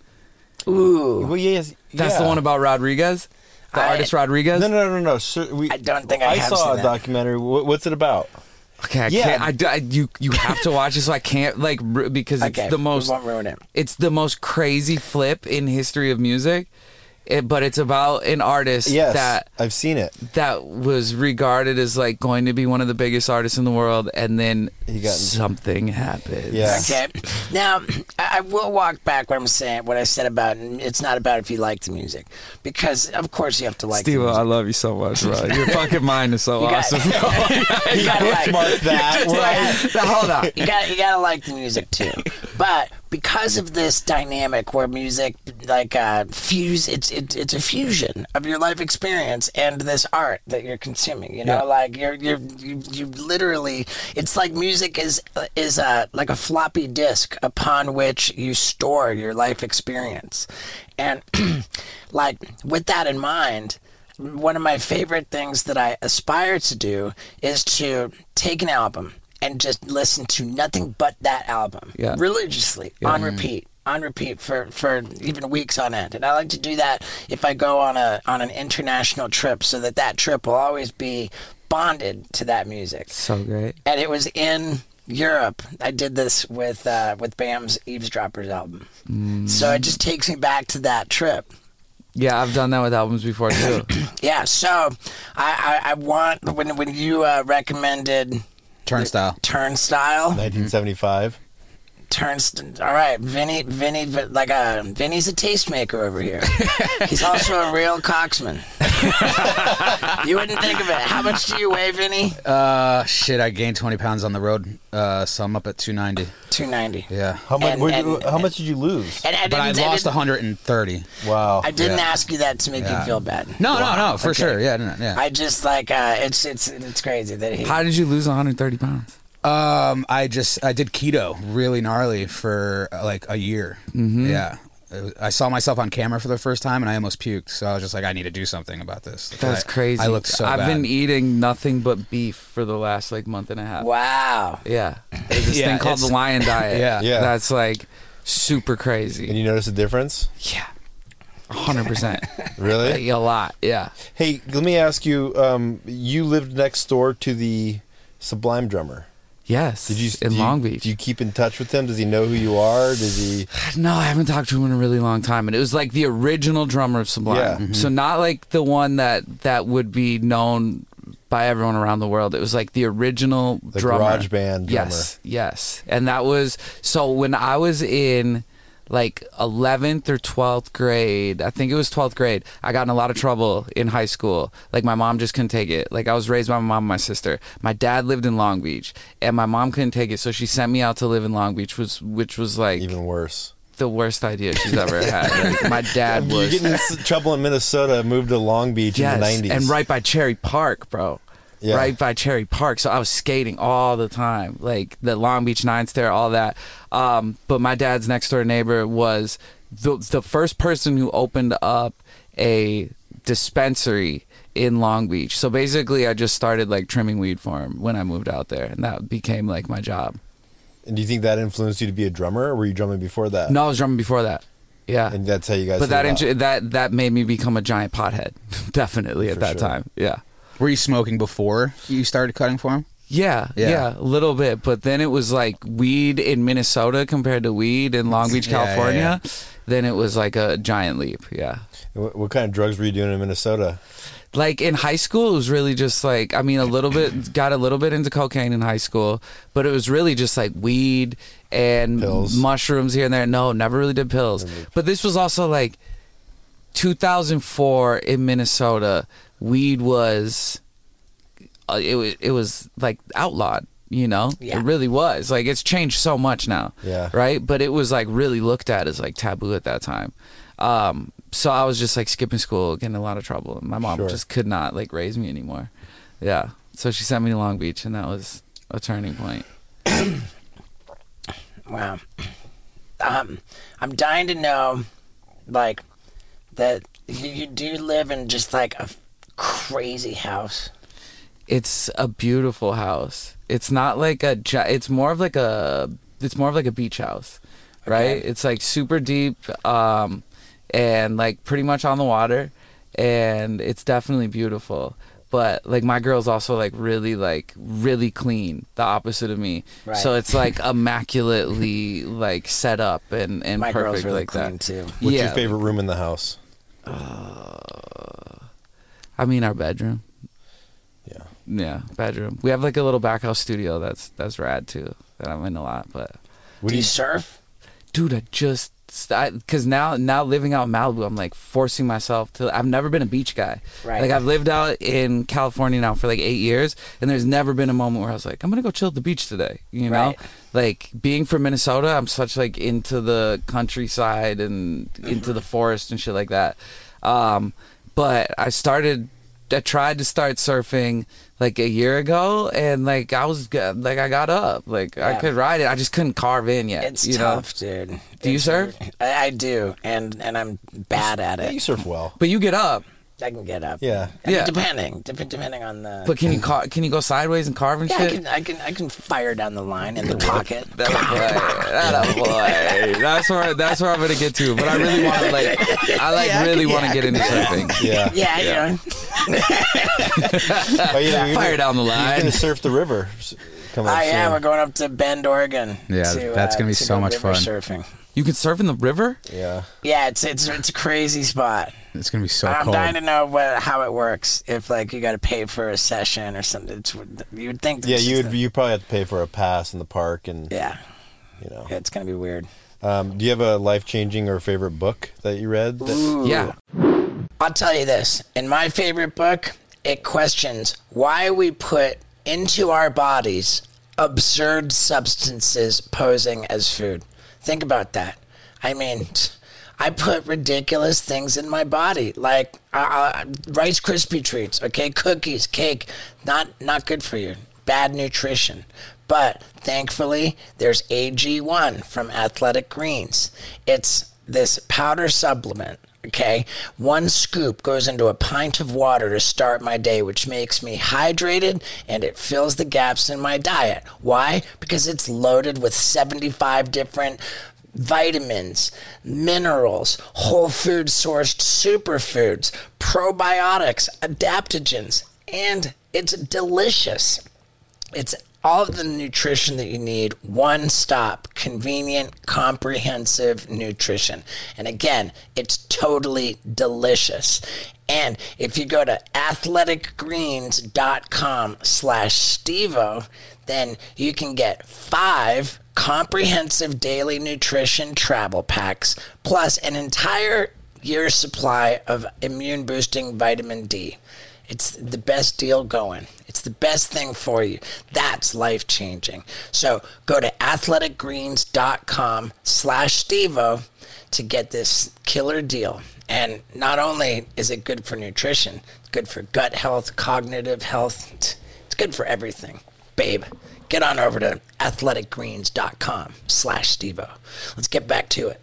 Ooh, Well, yes, That's the one about Rodriguez, the I- artist Rodriguez. No, no, no, no. no. Sir, we, I don't think I have saw seen a that. documentary. What, what's it about? Okay, I Yeah. can't. I, d- I- you you have to watch it, so I can't like because it's okay, the we most won't ruin it. it's the most crazy flip in history of music. It, but it's about an artist Yes, that I've seen it. that was regarded as like going to be one of the biggest artists in the world, and then He got- something happened. Yeah. Okay. Now, I I will walk back what I'm saying, what I said about it's not about if you like the music, because of course you have to like. Steve, I love you so much, bro. Your fucking mind is so You got- awesome. you gotta like, Bookmark that. Just right? Hold on. you got you gotta like the music too. But because of this dynamic where music like uh, fuse, it's it, it's a fusion of your life experience and this art that you're consuming. You know, Yeah. like you're you're you, you literally, it's like music is is uh, like a floppy disk upon which you store your life experience, and like with that in mind one of my favorite things that I aspire to do is to take an album and just listen to nothing but that album Yeah. religiously on repeat on repeat for, for even weeks on end and i like to do that if i go on a on an international trip so that that trip will always be bonded to that music So great. and it was in Europe. I did this with uh, with Bam's Eavesdroppers album, so it just takes me back to that trip. Yeah, I've done that with albums before too. Yeah, so I, I, I want when when you uh, recommended Turnstile. Turnstile, 1975. Turnst. All right, Vinny, Vinny, but like a Vinny's a tastemaker over here. He's also a real coxman. you wouldn't think of it. How much do you weigh, Vinny? Uh, shit, I gained 20 pounds on the road, uh, so I'm up at 290. Two ninety. Yeah. How much? And- where'd you- how much did you lose? And I But I lost 130. Wow. I didn't Yeah. ask you that to make you feel bad. No, no, no, for Okay. sure. Yeah, no, yeah. I just like uh, it's it's it's crazy that he. How did you lose 130 pounds? Um, I just I did keto really gnarly for uh, like a year. Mm-hmm. Yeah, It was- I saw myself on camera for the first time, and I almost puked. So I was just like, I need to do something about this. That's I- crazy. I looked so I've bad. been eating nothing but beef for the last like month and a half. Wow. Yeah. There's this Yeah, thing called the it's- lion diet. Yeah. Yeah. That's like super crazy. And crazy. you notice a difference? Yeah. 100%. Really? Like, a lot. Yeah. Hey, let me ask you. Um, you lived next door to the Sublime drummer. Yes. Did you in do you- Long Beach? Do you keep in touch with him? Does he know who you are? Does he? No, I haven't talked to him in a really long time, and it was like the original drummer of Sublime. Yeah. Mhm. So not like the one that that would be known by everyone around the world. It was like the original The drummer. garage band drummer. Yes, yes, and that was so when I was in like 11th or 12th grade i think it was 12th grade i got in a lot of trouble in high school like my mom just couldn't take it like i was raised by my mom and my sister my dad lived in long beach and my mom couldn't take it so she sent me out to live in long beach was which was like Even worse. the worst idea she's ever had. Like, my dad You was get in trouble in Minnesota, moved to Long Beach yes, in the 90s. and right by Cherry Park, bro. Yeah. Right by Cherry Park, so I was skating all the time, like the Long Beach Nine Stair, all that. Um, but my dad's next door neighbor was the the first person who opened up a dispensary in Long Beach. So basically, I just started like trimming weed for him when I moved out there, and that became like my job. And do you think that influenced you to be a drummer, or were you drumming before that? No, I was drumming before that. Yeah, And that's how you guys. but that hit it int- off. that that made me become a giant pothead, definitely at For that sure. time. Yeah. Were you smoking before you started cutting for him? Yeah, yeah, Yeah. a little bit. But then it was like weed in Minnesota compared to weed in Long Beach, Yeah, yeah, California. Then it was like a giant leap. Yeah. What, what kind of drugs were you doing in Minnesota? Like in high school, it was really just like, I mean, a little bit, got a little bit into cocaine in high school, but it was really just like weed and Pills? mushrooms here and there. No, never really did pills. But this was also like 2004 in Minnesota. Weed was, uh, it was, it was like outlawed. You know, Yeah. it really was. Like it's changed so much now. Yeah. Right. But it was like really looked at as like taboo at that time. Um, so I was just like skipping school, getting in a lot of trouble. And my mom Sure. just could not like raise me anymore. Yeah. So she sent me to Long Beach, and that was a turning point. Wow. Um, I'm dying to know, like, that you do live in just like a crazy house. It's a beautiful house. It's not like a. It's more of like a. It's more of like a beach house, right? Okay. It's like super deep, um, and like pretty much on the water, and it's definitely beautiful. But like my girl's also like really like really clean, the opposite of me. Right. So it's like immaculately like set up and and My perfect girl's really like clean that. too. What's yeah. your favorite room in the house? I mean our bedroom. Yeah. Yeah, bedroom. We have like a little back house studio that's that's rad too. That I'm in a lot, but What do you surf? dude, I just because now now living out in Malibu, I'm like forcing myself to. I've never been a beach guy. Right. Like I've lived out in California now for like eight years, and there's never been a moment where I was like, I'm gonna go chill at the beach today. You know, Right. like being from Minnesota, I'm such like into the countryside and into the forest and shit like that. Um, but I started. I tried to start surfing like a year ago, and like I was g- like I got up, like I could ride it. I just couldn't carve in yet. It's you know? tough, dude. Do you surf? I, I do, and and I'm bad at Yeah, you surf well. But you get up. I can get up. Yeah. I mean, Yeah. depending, dep- depending on the. But can you car- can you go sideways and carve and yeah, I shit? can, I can, I can fire down the line in the pocket. That a boy. That a boy. That's where that's where I'm gonna get to. But I really want to like I like Yeah, really want to yeah. get into surfing. Yeah. Yeah, you know. Oh, yeah, you're Fire gonna- down the You're line. gonna surf the river. s- Come up Oh yeah, soon. we're going up to Bend, Oregon. Yeah, to, that's uh, gonna be to so go much river fun. Surfing. You can surf in the river. Yeah. Yeah, it's it's it's a crazy spot. It's gonna be so I'm cold. dying to know what how it works. If like you got to pay for a session or something, it's, you would think. Yeah, you would. a- You probably have to pay for a pass in the park, and yeah, you know. it's gonna be weird. Um, do you have a life changing or favorite book that you read? That, Ooh. Yeah. I'll tell you this. In my favorite book, it questions why we put into our bodies absurd substances posing as food. Think about that. I mean, I put ridiculous things in my body, like uh, uh, Rice Krispie treats, okay, cookies, cake, not not good for you. Bad nutrition. But thankfully, there's AG1 from Athletic Greens. It's this powder supplement Okay. One scoop goes into a pint of water to start my day, which makes me hydrated and it fills the gaps in my diet. Why? Because it's loaded with 75 different vitamins, minerals, whole food sourced superfoods, probiotics, adaptogens, and it's delicious. It's all of the nutrition that you need, one stop, convenient, comprehensive nutrition. And again, it's totally delicious. And if you go to athleticgreens.com slash stevo, then you can get five comprehensive daily nutrition travel packs plus an entire year's supply of immune boosting vitamin D. It's the best deal going. It's the best thing for you. That's life changing. So go to athleticgreens.com slash Stevo to get this killer deal. And not only is it good for nutrition, it's good for gut health, cognitive health. It's it's good for everything. Babe, get on over to athleticgreens.com slash Stevo. Let's get back to it.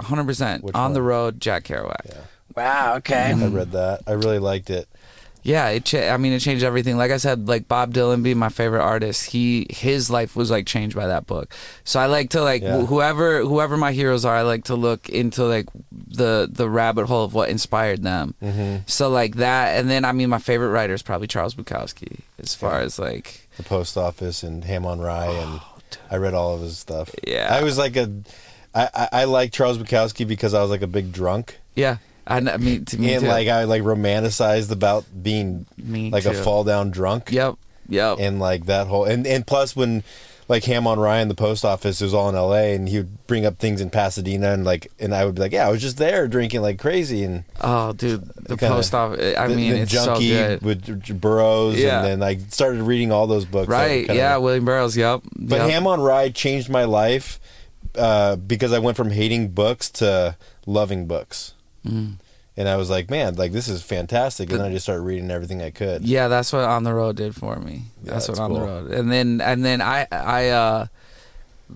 100% Which on the road Jack Kerouac. Wow, okay. I read that. I really liked it. Yeah, it. Cha- I mean, it changed everything. Like I said, like Bob Dylan being my favorite artist, he his life was like changed by that book. So I like to like Yeah. wh- whoever whoever my heroes are. I like to look into like the the rabbit hole of what inspired them. Mm-hmm. So like that, and then I mean, my favorite writer is probably Charles Bukowski. As far as like, The Post Office and Ham on Rye, oh, and I read all of his stuff. Yeah. I was like a. I, I, I like Charles Bukowski because I was like a big drunk. yeah, I, kn- I mean, to me and too. like I like romanticized about being Me like a too. fall down drunk. yep, yep. And like that whole and and plus when like Ham on Ryan, the post office was all in L.A. and he would bring up things in Pasadena and like, and I would be like, yeah, I was just there drinking like crazy and Oh, dude, the Kinda- post office. I the- mean, the it's so junkie good. with Burroughs, Yeah. and then I started reading all those books. Right? Yeah, William Burroughs. Yep. But yep. Ham on Rye changed my life uh, because I went from hating books to loving books. Mm. And I was like, man, like this is fantastic. And then I just started reading everything I could. Yeah, that's what on the road did for me. Yeah, That's what on the road. And then and then I I uh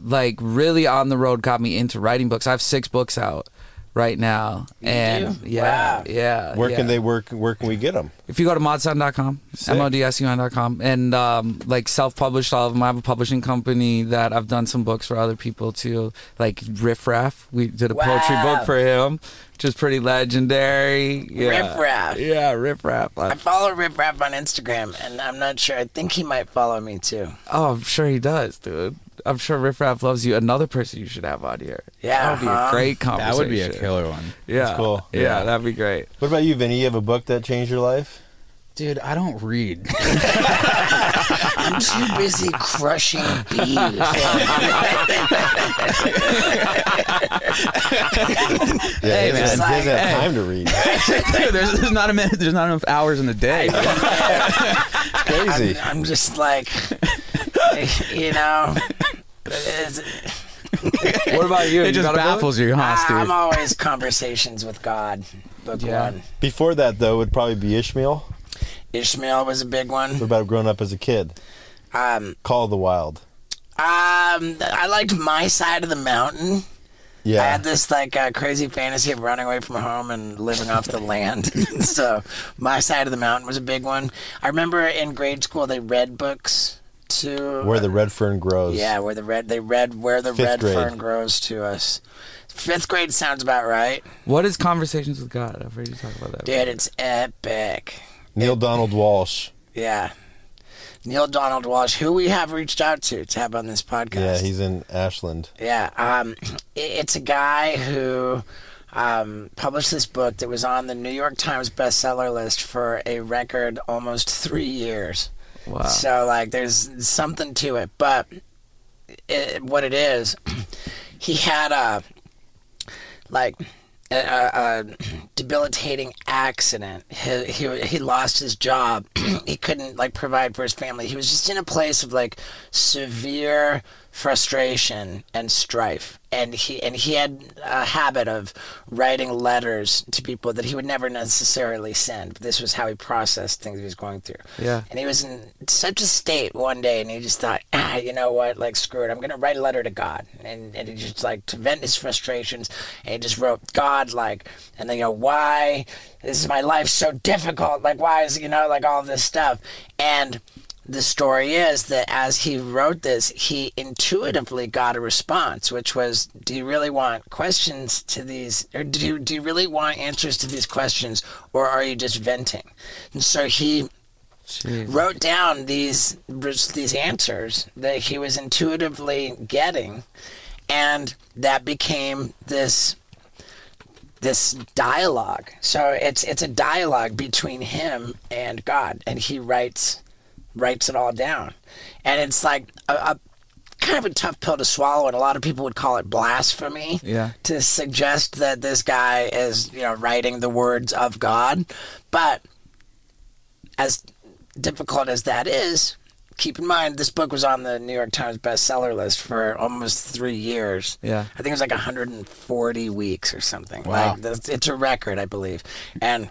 like really on the road got me into writing books. I have six books out right now. You and do? yeah, Wow. yeah. Where yeah. can they work? Where can we get them? If you go to modsun.com, Sick. M-O-D-S-U-N.com, and um, like self-published all of them. I have a publishing company that I've done some books for other people too, like Riff Raff. We did a poetry book for him, which is pretty legendary. Yeah. Riff Raff. Yeah, Riff Raff. I follow Riff Raff on Instagram, and I'm not sure. I think he might follow me too. Oh, I'm sure he does, dude. I'm sure Riff Raff loves you. Another person you should have on here. Yeah, that would be a uh-huh. great conversation. That would be a killer one. Yeah, That's cool. Yeah, Yeah. that'd be great. What about you, Vinny? You have a book that changed your life? Dude, I don't read. I'm too busy crushing beef. Yeah, Hey, he doesn't- man. he doesn't have Hey. time to read. Dude, there's, there's not a minute, there's not enough hours in the day. Crazy. I'm just like, you know. It's- What about you? it You just got a book? baffles you, huh, I- Steve? I'm always conversations with God. Book Yeah. one. Before that, though, would probably be Ishmael. Ishmael was a big one. What about growing up as a kid? Um, Call of the Wild. um, I liked my side of the mountain. Yeah. I had this like uh, crazy fantasy of running away from home and living off the land. so my side of the mountain was a big one. I remember in grade school they read books to Where the red fern grows. yeah, where the red they read where the Fifth red grade. fern grows to us. Fifth grade sounds about right, What is Conversations with God? I've heard you talk about that. dude. It's epic. Neale Donald Walsch. Yeah. Neale Donald Walsch, who we have reached out to to have on this podcast. Yeah, he's in Ashland. Yeah, um, i- it's a guy who um, published this book that was on the New York Times bestseller list for a record almost three years. Wow. So, like, there's something to it. But it, what it is, he had a, like, a, a, debilitating accident. He, he, he lost his job. he couldn't, like, provide for his family. He was just in a place of, like, severe frustration and strife. And he and he had a habit of writing letters to people that he would never necessarily send. But this was how he processed things he was going through. Yeah. and he was in such a state one day and he just thought ah you know what? Like screw it. I'm gonna write a letter to god. And, and he just like to vent his frustrations and he just wrote god like and then you know why is my life so difficult? Like why is you know like all this stuff? And the story is that as he wrote this, he intuitively got a response, which was, "Do you really want questions to these, or do you do you really want answers to these questions, or are you just venting?" And so he Jeez. wrote down these these answers that he was intuitively getting, and that became this this dialogue. So it's it's a dialogue between him and God, and he writes writes it all down, and it's like a, a kind of a tough pill to swallow, and a lot of people would call it blasphemy. Yeah. To suggest that this guy is you know writing the words of God, but as difficult as that is. Keep in mind, this book was on the New York Times bestseller list for almost three years. Yeah. I think it was like 140 weeks or something. Wow. Like it's a record, I believe, and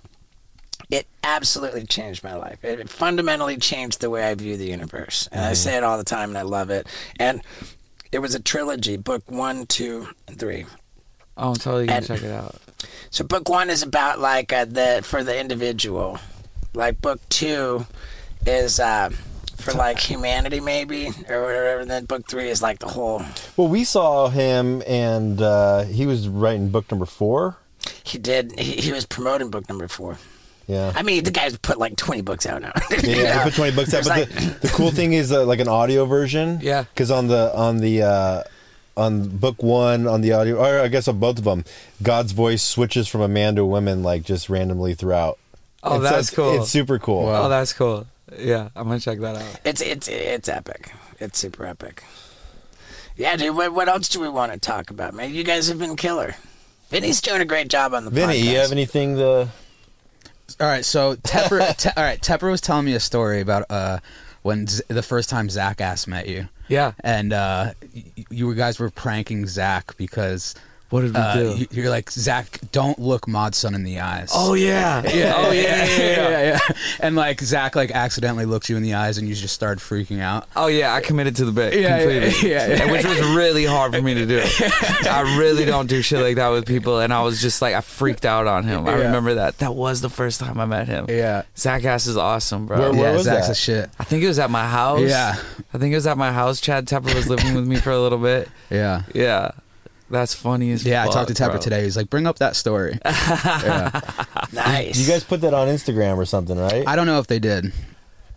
it absolutely changed my life. It fundamentally changed the way I view the universe, and I say it all the time, and I love it. And it was a trilogy: book one, two, and three. Oh, I'm totally gonna And- check it out. So book one is about like uh, the for the individual. Like book two is uh, for like humanity, maybe, or whatever. And then book three is like the whole. Well, we saw him, and uh, he was writing book number four. He did. He, he was promoting book number four. Yeah. I mean, the guy's put like twenty books out now. Yeah, he put twenty books out. There's But like- the, the cool thing is uh, like an audio version. Yeah. Because on the on the uh, on book one on the audio, or I guess on both of them, God's voice switches from a man to a woman like just randomly throughout. Oh, It's- that's it's- cool. It's super cool. Wow. Oh, that's cool. Yeah, I'm gonna check that out. It's it's it's epic. It's super epic. Yeah, dude. What, what else do we want to talk about, man? You guys have been killer. Vinny's doing a great job on the Vinny, podcast. you have anything to? All right, so Tepper, te- all right, Tepper was telling me a story about uh, when Z- the first time Zach Ass met you, Yeah. and uh, y- you guys were pranking Zach because What did we uh, do? you- you're like Zach, don't look Mod Sun in the eyes. oh yeah. yeah, Oh yeah. yeah, yeah, yeah. And like Zach, like accidentally looked you in the eyes, and you just started freaking out. Oh yeah, I committed to the bit Yeah, yeah, completely, yeah, yeah. which was really hard for me to do. I really don't do shit like that with people, and I was just like, I freaked out on him. I Yeah. remember that. That was the first time I met him. Yeah. Zach Ass is awesome, bro. Where- where yeah, was Zach's that? a shit. I think it was at my house. Yeah. I think it was at my house. Chad Tepper was living with me for a little bit. Yeah. Yeah. That's funny as Yeah, I talked to Tepper bro. today. He's like, bring up that story. yeah. nice. You guys put that on Instagram or something, right? I don't know if they did.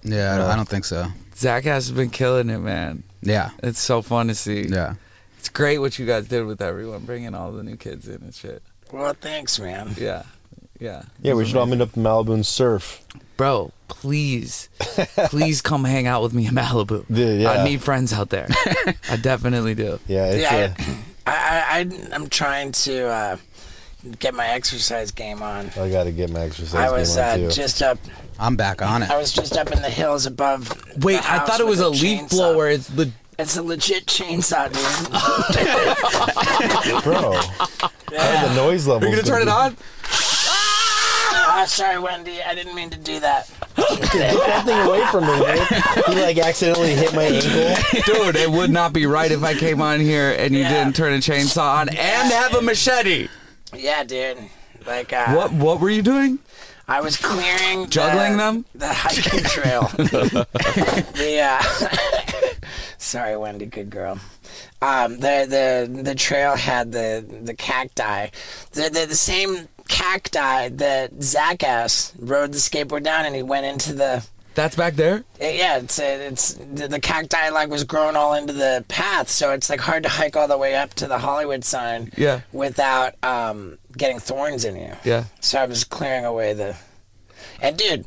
Yeah, I don't- I don't think so. Zach has been killing it, man. Yeah. It's so fun to see. Yeah. It's great what you guys did with everyone, bringing all the new kids in and shit. well, thanks, man. Yeah. Yeah. yeah, we should all meet up in Malibu and surf. Bro, please, please come hang out with me in Malibu. Dude, yeah. I need friends out there. I definitely do. Yeah, it's yeah, uh, I, I, I, I'm trying to uh, get my exercise game on. I got to get my exercise. I was game on, uh, too. just up. I'm back on it. I was just up in the hills above. Wait, the I thought it was a chainsaw. leaf blower. It's the It's a legit chainsaw, dude. bro. yeah. The noise level. Are you gonna turn it on? Ah, sorry, Wendy. I didn't mean to do that. Get that thing away from me, man. He like accidentally hit my ankle. Dude, it would not be right if I came on here and you Yeah. didn't turn a chainsaw on and have a machete. Yeah, dude. Like, uh, What what were you doing? I was clearing the- Juggling them? the hiking trail. the uh, sorry, Wendy, good girl. Um, the the the trail had the the cacti, the the, the same cacti that Jackass rode the skateboard down, and he went into the. That's back there? Yeah, it's it's the, the cacti like was grown all into the path, so it's like hard to hike all the way up to the Hollywood sign. Yeah. Without um, getting thorns in you. Yeah. So I was clearing away the. And dude,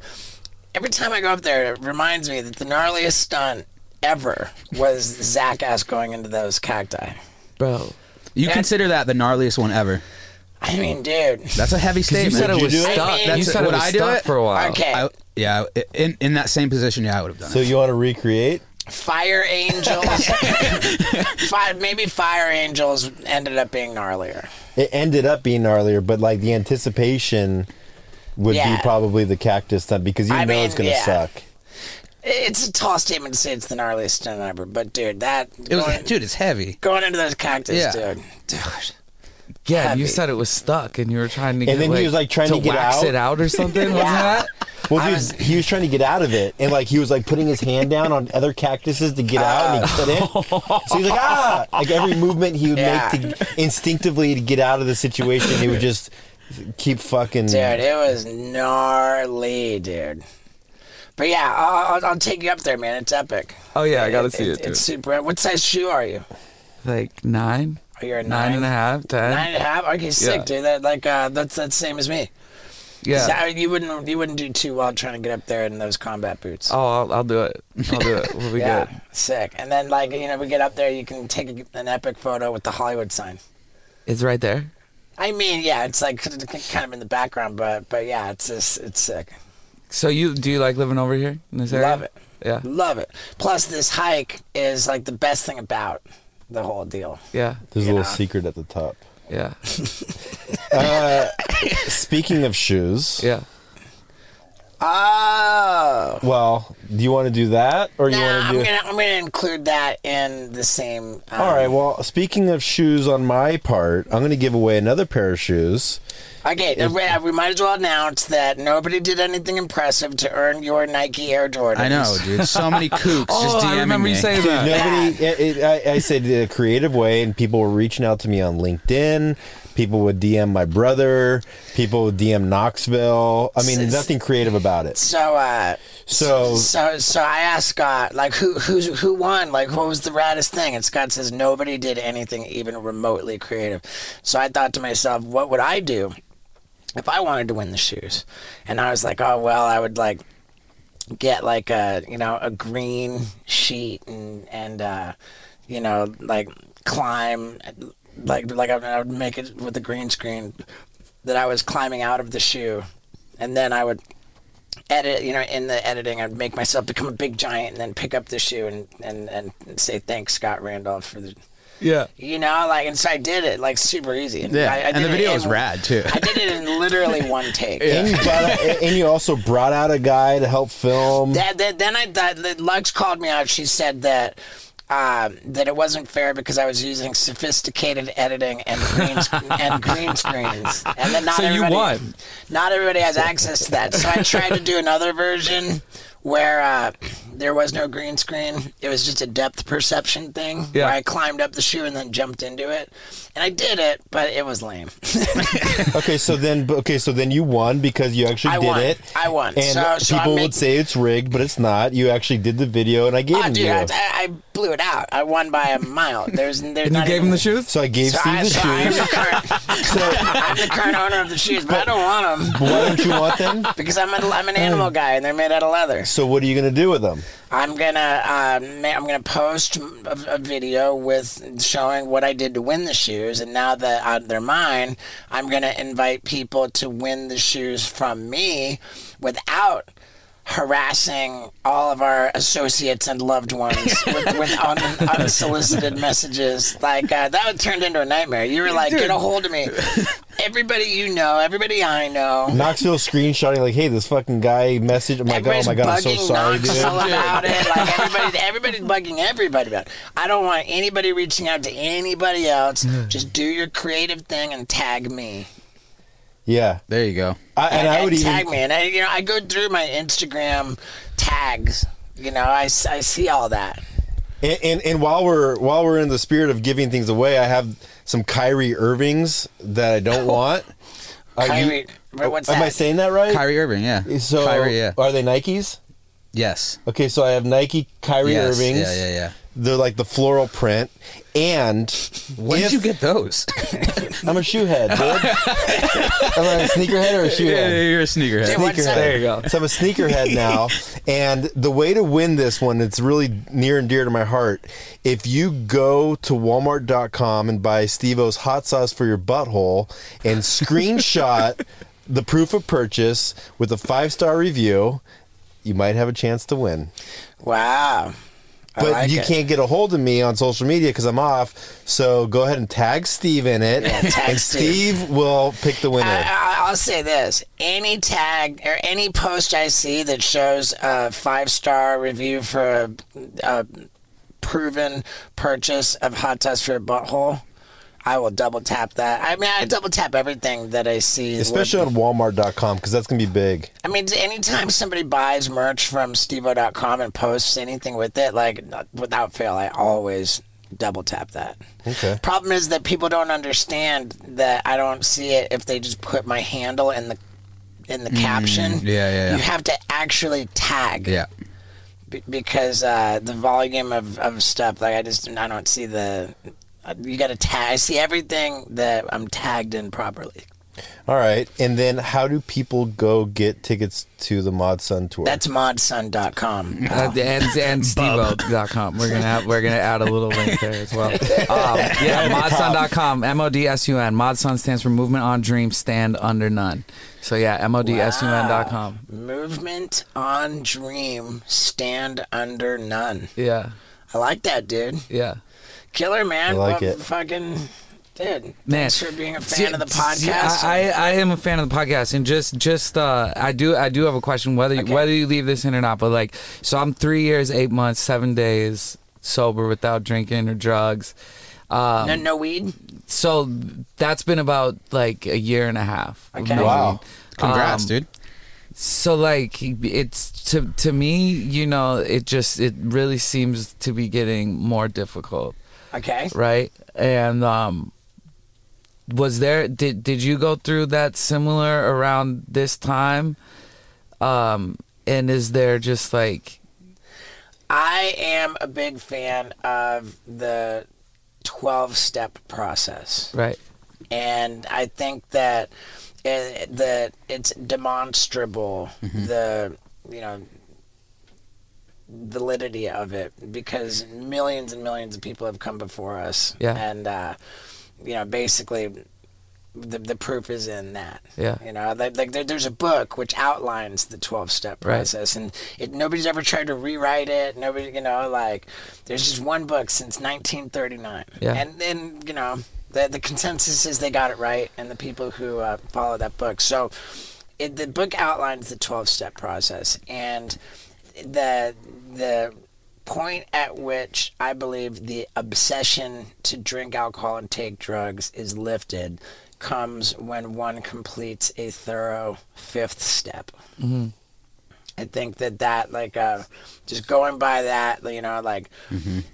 every time I go up there, it reminds me that the gnarliest stunt ever was Jackass going into those cacti. Bro. You Yeah. consider that the gnarliest one ever. I mean, dude. That's a heavy statement. You statement. said it you was stuck. I mean- you That's- said it would was I do stuck it? for a while. Okay. I, yeah, in in that same position, yeah, I would have done So it. So you want to recreate? Fire angels. Fi maybe fire angels ended up being gnarlier. It ended up being gnarlier, but like the anticipation would Yeah. be probably the cactus stunt because you I know mean, it's gonna yeah. suck. It's a tall statement to say it's the gnarliest stunt ever, but dude, that It was, going, dude, it's heavy. going into those cactus, Yeah. dude, dude. Yeah, Heavy. you said it was stuck and you were trying to get And then he was, like, trying to get wax out. it out or something, wasn't that? Well, dude, was- he was trying to get out of it, and like he was like putting his hand down on other cactuses to get out, and he couldn't. So he's like, ah! Like every movement he would Yeah. make to, instinctively to get out of the situation, he would just keep fucking. Dude, it was gnarly, dude. But yeah, I'll, I'll, I'll take you up there, man. It's epic. Oh yeah, I gotta see it, too. It's super. What size shoe are you? Like nine? You're a Nine nine and a half, ten? Nine and a half. Okay, sick, Yeah. dude. That like uh, that's that's the same as me. Yeah. So, you wouldn't you wouldn't do too well trying to get up there in those combat boots. Oh, I'll, I'll do it. I'll do it. We'll be yeah, good. sick. And then like you know we get up there, you can take a, an epic photo with the Hollywood sign. It's right there. I mean, yeah, it's like kind of in the background, but but yeah, it's just, it's sick. So you do you like living over here in this area? Love it. Yeah. Love it. Plus, this hike is like the best thing about the whole deal. Yeah. There's a little know. secret at the top. Yeah. Uh, speaking of shoes, Yeah. Oh. well, do you want to do that, or you Nah, want I'm gonna I'm gonna include that in the same. Um, All right. Well, speaking of shoes, on my part, I'm going to give away another pair of shoes. Okay, uh, we, we might as well announce that nobody did anything impressive to earn your Nike Air Jordans. I know, dude. So many kooks Oh, just DMing I remember me. you saying that. Nobody. It, it, I, I said a creative way, and people were reaching out to me on LinkedIn. People would DM my brother. People would DM Knoxville. I mean, S- nothing creative about it. So, uh, So, so, so I asked Scott, like, who, who's, who won? Like, what was the raddest thing? And Scott says nobody did anything even remotely creative. So I thought to myself, what would I do if I wanted to win the shoes? And I was like, oh well, I would like get like a you know a green sheet and and uh, you know, like climb, like like I would- I would make it with the green screen that I was climbing out of the shoe, and then I would edit. You know, in the editing, I'd make myself become a big giant, and then pick up the shoe and and and say thanks Scott Randolph for the. Yeah. You know, like, and so I did it like super easy. And Yeah, I, I and the it video in- was rad, too. I did it in literally one take. And you brought out, and you also brought out a guy to help film. That, that, then I thought that Lux called me out. She said that um, that it wasn't fair because I was using sophisticated editing and green sc- and green screens, and then not So you everybody, won. Not everybody has access to that. So I tried to do another version where uh, there was no green screen. It was just a depth perception thing Yeah. where I climbed up the shoe and then jumped into it, and I did it, but it was lame. Okay, so then okay, so then you won because you actually I did won. it. I won. And So- so people I'm would say it's rigged, but it's not. You actually did the video, and I gave Oh, it to dude, you. I, I blew it out. I won by a mile. There's, there's And you gave even- him the shoes? so I gave So, Steve I, the so I'm, shoes. the current, I'm the current owner of the shoes, but I don't want them Why don't you want them? because I'm, a, I'm an animal guy and they're made out of leather. So what are you gonna do with them? I'm gonna uh, I'm gonna post a, a video with showing what I did to win the shoes, and now that uh, they're mine, I'm gonna invite people to win the shoes from me without harassing all of our associates and loved ones with, with un, unsolicited messages. Like uh, that turned into a nightmare. You were like, get a hold of me. Everybody you know, everybody I know. Knoxville screenshotting like, "Hey, this fucking guy messaged." I'm like, "Oh my god, I'm so bugging sorry, Knoxville dude." about it. Like everybody, everybody's bugging everybody about it. I don't want anybody reaching out to anybody else. Just do your creative thing and tag me. Yeah, There you go. I, and I would tag even me. And I, you know, I go through my Instagram tags. You know, I, I see all that. And, and and while we're while we're in the spirit of giving things away, I have some Kyrie Irvings that I don't oh. want. Are you- Kyrie, wait, what's am? I saying that right? Kyrie Irving, yeah. So Kyrie, yeah. are they Nikes? Yes. Okay, so I have Nike Kyrie yes. Irvings. Yeah, yeah, yeah. They're like the floral print, and When if- did you get those? I'm a shoehead, dude. Am I a sneakerhead or a shoehead? Yeah, you're a sneakerhead. Dude, what's that? There you go. So I'm a sneakerhead now, and the way to win this one, it's really near and dear to my heart. If you go to Walmart.com and buy Steve-O's hot sauce for your butthole and screenshot the proof of purchase with a five star review, you might have a chance to win. Wow. But like you it. can't get a hold of me on social media because I'm off. So go ahead and tag Steve in it, Yeah, and Steve. Steve will pick the winner. I, I, I'll say this: any tag or any post I see that shows a five-star review for a, a proven purchase of hot sauce for a butthole, I will double tap that. I mean, I double tap everything that I see. Especially on Walmart.com because that's gonna be big. I mean, anytime somebody buys merch from steveo.com and posts anything with it, like without fail, I always double tap that. Okay. Problem is that people don't understand that I don't see it if they just put my handle in the in the caption. yeah, yeah, yeah. You have to actually tag. Yeah. b- because uh, the volume of, of stuff, like I just I don't see the. Uh, You got to tag. I see everything that I'm tagged in properly. All right, and then how do people go get tickets to the Mod Sun tour? That's modsun.com. Uh, and and steveo.com. We're gonna have, we're gonna add a little link there as well. Um, yeah, modsun.com. M O D S U N. Modsun stands for Movement on Dream Stand Under None. So yeah, M O D S U N.com. Movement on Dream, stand under none. Yeah, I like that, dude. yeah. Killer, man. I like Well, it. Fucking, dude. Man, Thanks for being a See- fan of the see, podcast. I, I, I am a fan of the podcast, and just just uh, I do I do have a question whether Okay. whether you leave this in or not. But like, so I'm three years, eight months, seven days sober without drinking or drugs. Um, no, no weed. so that's been about like a year and a half. of Okay. no Wow. weed. Congrats, Um, dude. So like it's to to me, you know, it just it really seems to be getting more difficult, Okay. right? And um was there did did you go through that similar around this time? Um and is there just like I am a big fan of the 12 step process. right? and I think that it, that it's demonstrable Mm-hmm. the you know validity of it because millions and millions of people have come before us. Yeah. And, uh, you know, basically, the, the proof is in that. Yeah. You know, like, like there, there's a book which outlines the 12 step Right. process, and it, nobody's ever tried to rewrite it. Nobody, you know, like there's just one book since 1939. Yeah. And then, you know, the, the consensus is they got it right, and the people who uh, follow that book. So it, the book outlines the 12 step process, and the, the, point at which I believe the obsession to drink alcohol and take drugs is lifted comes when one completes a thorough fifth step. I think that that like uh, just going by that, you know, like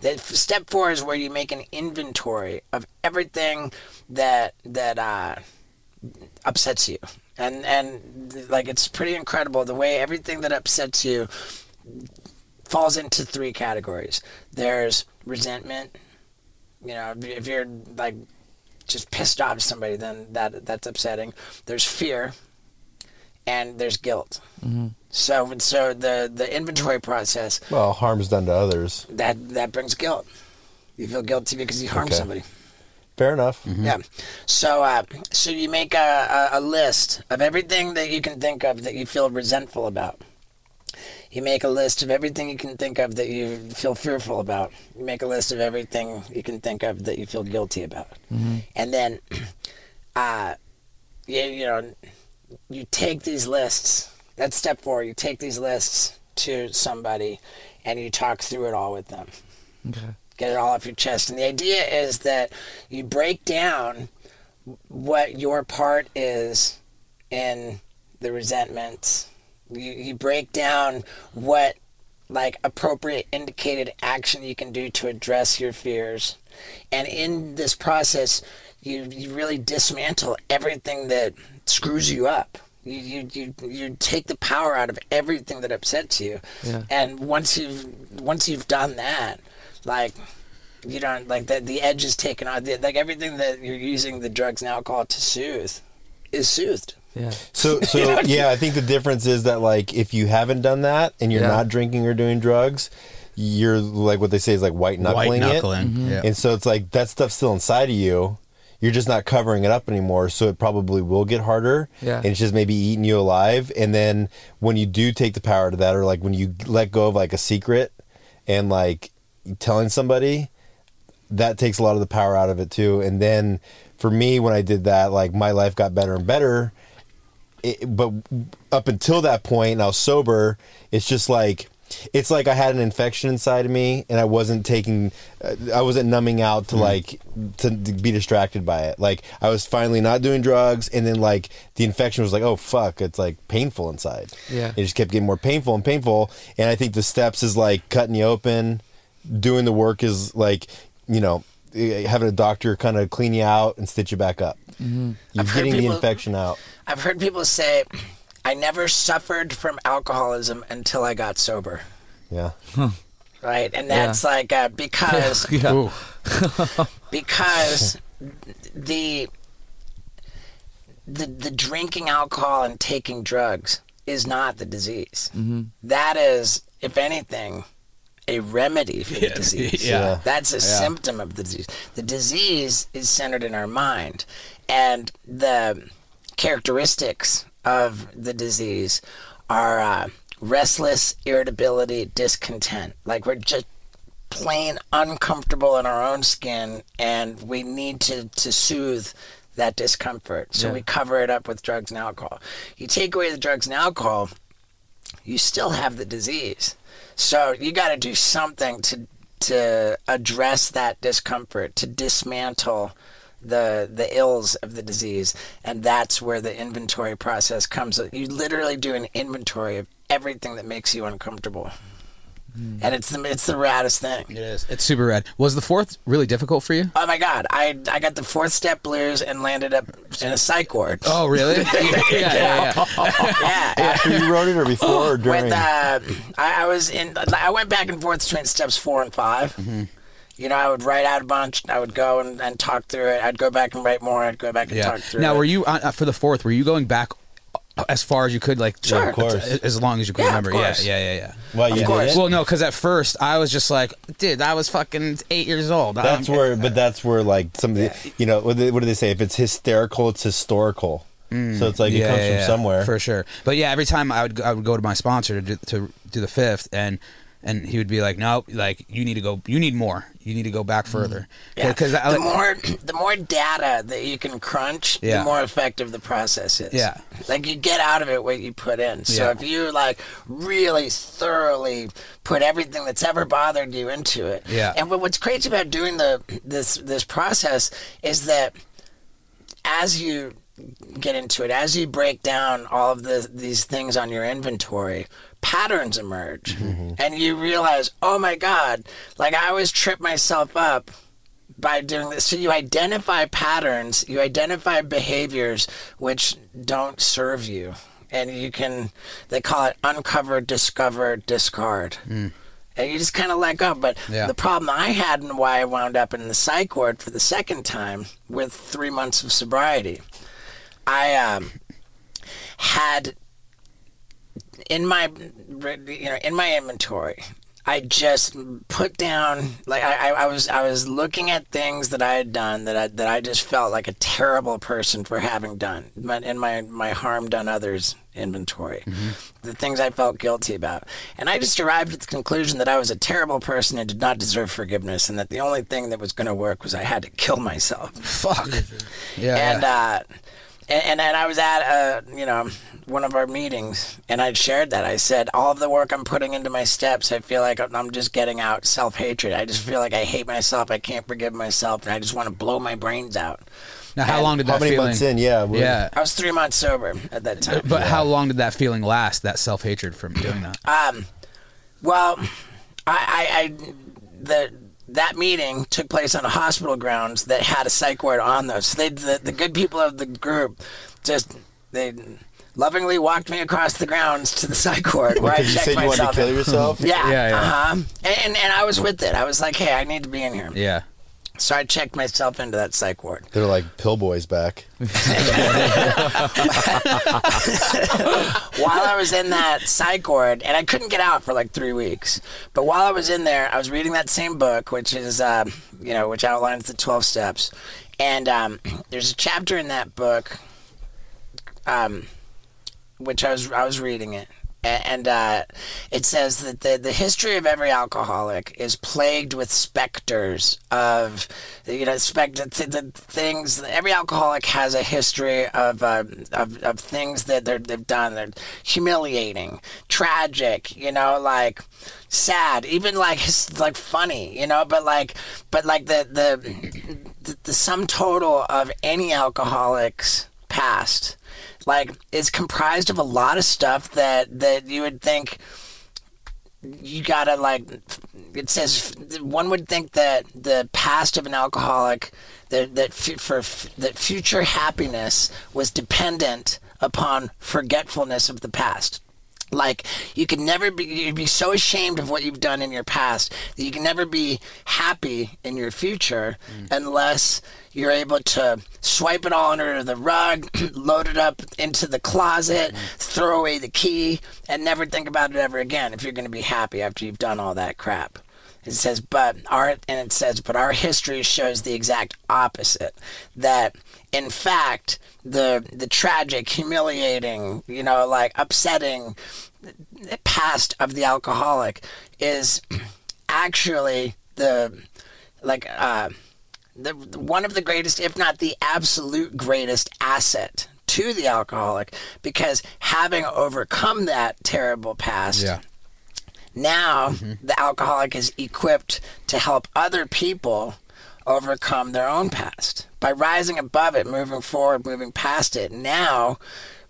that step four is where you make an inventory of everything that that uh, upsets you, and and like it's pretty incredible the way everything that upsets you falls into three categories. There's resentment. You know, if- if you're like just pissed off at somebody, then that that's upsetting. There's fear, and there's guilt. So so the the inventory process Well, harm's done to others. that that brings guilt. You feel guilty because you harmed Okay. somebody. Fair enough. Yeah. So uh, so you make a, a, a list of everything that you can think of that you feel resentful about. You make a list of everything you can think of that you feel fearful about. You make a list of everything you can think of that you feel guilty about. And then, uh, you, you know, you take these lists. That's step four. You take these lists to somebody and you talk through it all with them Okay. get it all off your chest. And the idea is that you break down what your part is in the resentments. You, you break down what like appropriate indicated action you can do to address your fears. And in this process, you, you really dismantle everything that screws you up. You, you, you, you take the power out of everything that upsets you. Yeah. And once you've once you've done that, like you don't like the the edge is taken out. The- Like everything that you're using the drugs and alcohol to soothe is soothed. Yeah. So, so yeah, I think the difference is that like if you haven't done that and you're Yeah. not drinking or doing drugs, you're like what they say is like white knuckling White it. knuckling. Yeah. And so it's like that stuff's still inside of you. You're just not covering it up anymore, so it probably will get harder. Yeah. And it's just maybe eating you alive. And then when you do take the power to that, or like when you let go of like a secret and like telling somebody, that takes a lot of the power out of it too. And then for me, when I did that, like my life got better and better. It, but up until that point, and I was sober. It's just like it's like I had an infection inside of me, and I wasn't taking, uh, I wasn't numbing out to like to, to be distracted by it. Like I was finally not doing drugs, and then like the infection was like, oh fuck, it's like painful inside. Yeah. it just kept getting more painful and painful. And I think the steps is like cutting you open, doing the work is like you know eh, having a doctor kind of clean you out and stitch you back up. You're I've heard getting the infection out. I've heard people say, "I never suffered from alcoholism until I got sober." Yeah. Right, and that's like uh, because Yeah. Because the the the drinking alcohol and taking drugs is not the disease. That is, if anything, a remedy for the disease. yeah. That's a symptom of the disease. The disease is centered in our mind, and the characteristics of the disease are uh, restless, irritability, discontent. Like we're just plain uncomfortable in our own skin and we need to, to soothe that discomfort. So Yeah. we cover it up with drugs and alcohol. You take away the drugs and alcohol, you still have the disease. So you got to do something to to address that discomfort, to dismantle the the ills of the disease, and that's where the inventory process comes. You literally do an inventory of everything that makes you uncomfortable, and it's the it's the raddest thing. It is. It's super rad. Was the fourth really difficult for you? Oh my god, I I got the fourth step blues and landed up in a psych ward. Oh, really? yeah, yeah, yeah. yeah. After you wrote it or before or during? With uh, I, I was in. I went back and forth between steps four and 5 Mm-hmm. You know, I would write out a bunch. I would go and, and talk through it. I'd go back and write more. I'd go back and Yeah. talk through it. Now, it. were you uh, uh, for the fourth? Were you going back as far as you could, like Sure. Of course. as- as long as you could Yeah, of remember. Yeah, yeah, yeah, yeah. Well, you course. did? Well, no, because at first I was just like, dude, I was fucking eight years old. That's don't- where, but that's where like some of the, you know, what do, they, what do they say? If it's hysterical, it's historical. so it's like it comes yeah, from yeah, somewhere. for sure. But yeah, every time I would go- I would go to my sponsor to do, to do the fifth, and and he would be like, no, like you need to go, you need more, you need to go back mm. further. Yeah. because the like, more the more data that you can crunch, Yeah. the more effective the process is. Yeah. Like you get out of it what you put in. So Yeah. if you like really thoroughly put everything that's ever bothered you into it. Yeah. And what's crazy about doing the this this process is that as you get into it, as you break down all of the these things on your inventory, patterns emerge, and you realize, oh my god, like I always trip myself up by doing this. So you identify patterns, you identify behaviors which don't serve you, and you can they call it uncover, discover, discard. And you just kind of let go. But Yeah. the problem I had and why I wound up in the psych ward for the second time with three months of sobriety, I um, had in my you know in my inventory i just put down like I, I was i was looking at things that i had done that i that i just felt like a terrible person for having done but in my my harm done others inventory the things i felt guilty about and i just arrived at the conclusion that i was a terrible person and did not deserve forgiveness and that the only thing that was going to work was i had to kill myself fuck. Yeah, and yeah. uh, and, and and I was at uh, you know one of our meetings, and I'd shared that. I said all of the work I'm putting into my steps, I feel like I'm just getting out self hatred. I just feel like I hate myself. I can't forgive myself, and I just want to blow my brains out. now, how long did that How many feeling? months in? Yeah. Yeah, I was three months sober at that time. but how long did that feeling last? That self hatred from doing that? Um, well, I, I, I the that meeting took place on a hospital grounds that had a psych ward on those. So they, the, the good people of the group, just they lovingly walked me across the grounds to the psych ward where I Because you checked said you wanted to myself. kill yourself. Yeah, Yeah, yeah. uh-huh. And, and and I was with it. I was like, hey, I need to be in here. yeah. So I checked myself into that psych ward. They're like pill boys back. while I was in that psych ward, and I couldn't get out for like three weeks. But while I was in there, I was reading that same book, which is, uh, you know, which outlines the twelve steps. And um, there's a chapter in that book, um, which I was I was reading it, A- and uh, it says that the the history of every alcoholic is plagued with specters of you know spect the, the things. Every alcoholic has a history of uh, of, of things that they're, they've done. They're humiliating, tragic, you know, like sad, even like like funny, you know, but like but like the the the, the sum total of any alcoholic's past like is comprised of a lot of stuff that that you would think you gotta like it says one would think that the past of an alcoholic that that for that future happiness was dependent upon forgetfulness of the past. Like you can never be you'd be so ashamed of what you've done in your past that you can never be happy in your future mm. unless you're able to swipe it all under the rug load it up into the closet throw away the key and never think about it ever again if you're going to be happy after you've done all that crap it says, but our and it says, but our history shows the exact opposite. That in fact, the the tragic, humiliating, you know, like upsetting past of the alcoholic is actually the like uh, the one of the greatest, if not the absolute greatest asset to the alcoholic, because having overcome that terrible past Yeah. now the alcoholic is equipped to help other people overcome their own past. By rising above it moving forward moving past it now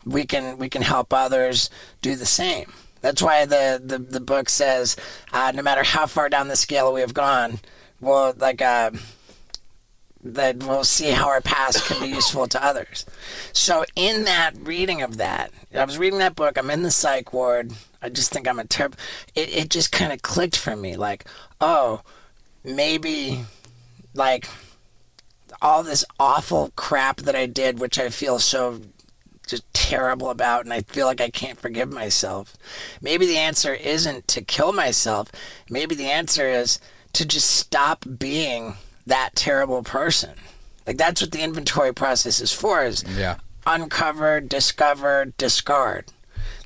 we can we can help others do the same. That's why the the, the book says uh, no matter how far down the scale we have gone well like uh, that we'll see how our past can be useful to others. So in that reading of that, I was reading that book. I'm in the psych ward. I just think I'm a terrible. It it just kind of clicked for me, like, oh, maybe, like, all this awful crap that I did, which I feel so just terrible about and I feel like I can't forgive myself. Maybe the answer isn't to kill myself. Maybe the answer is to just stop being that terrible person. Like that's what the inventory process is for is Yeah. uncover, discover, discard.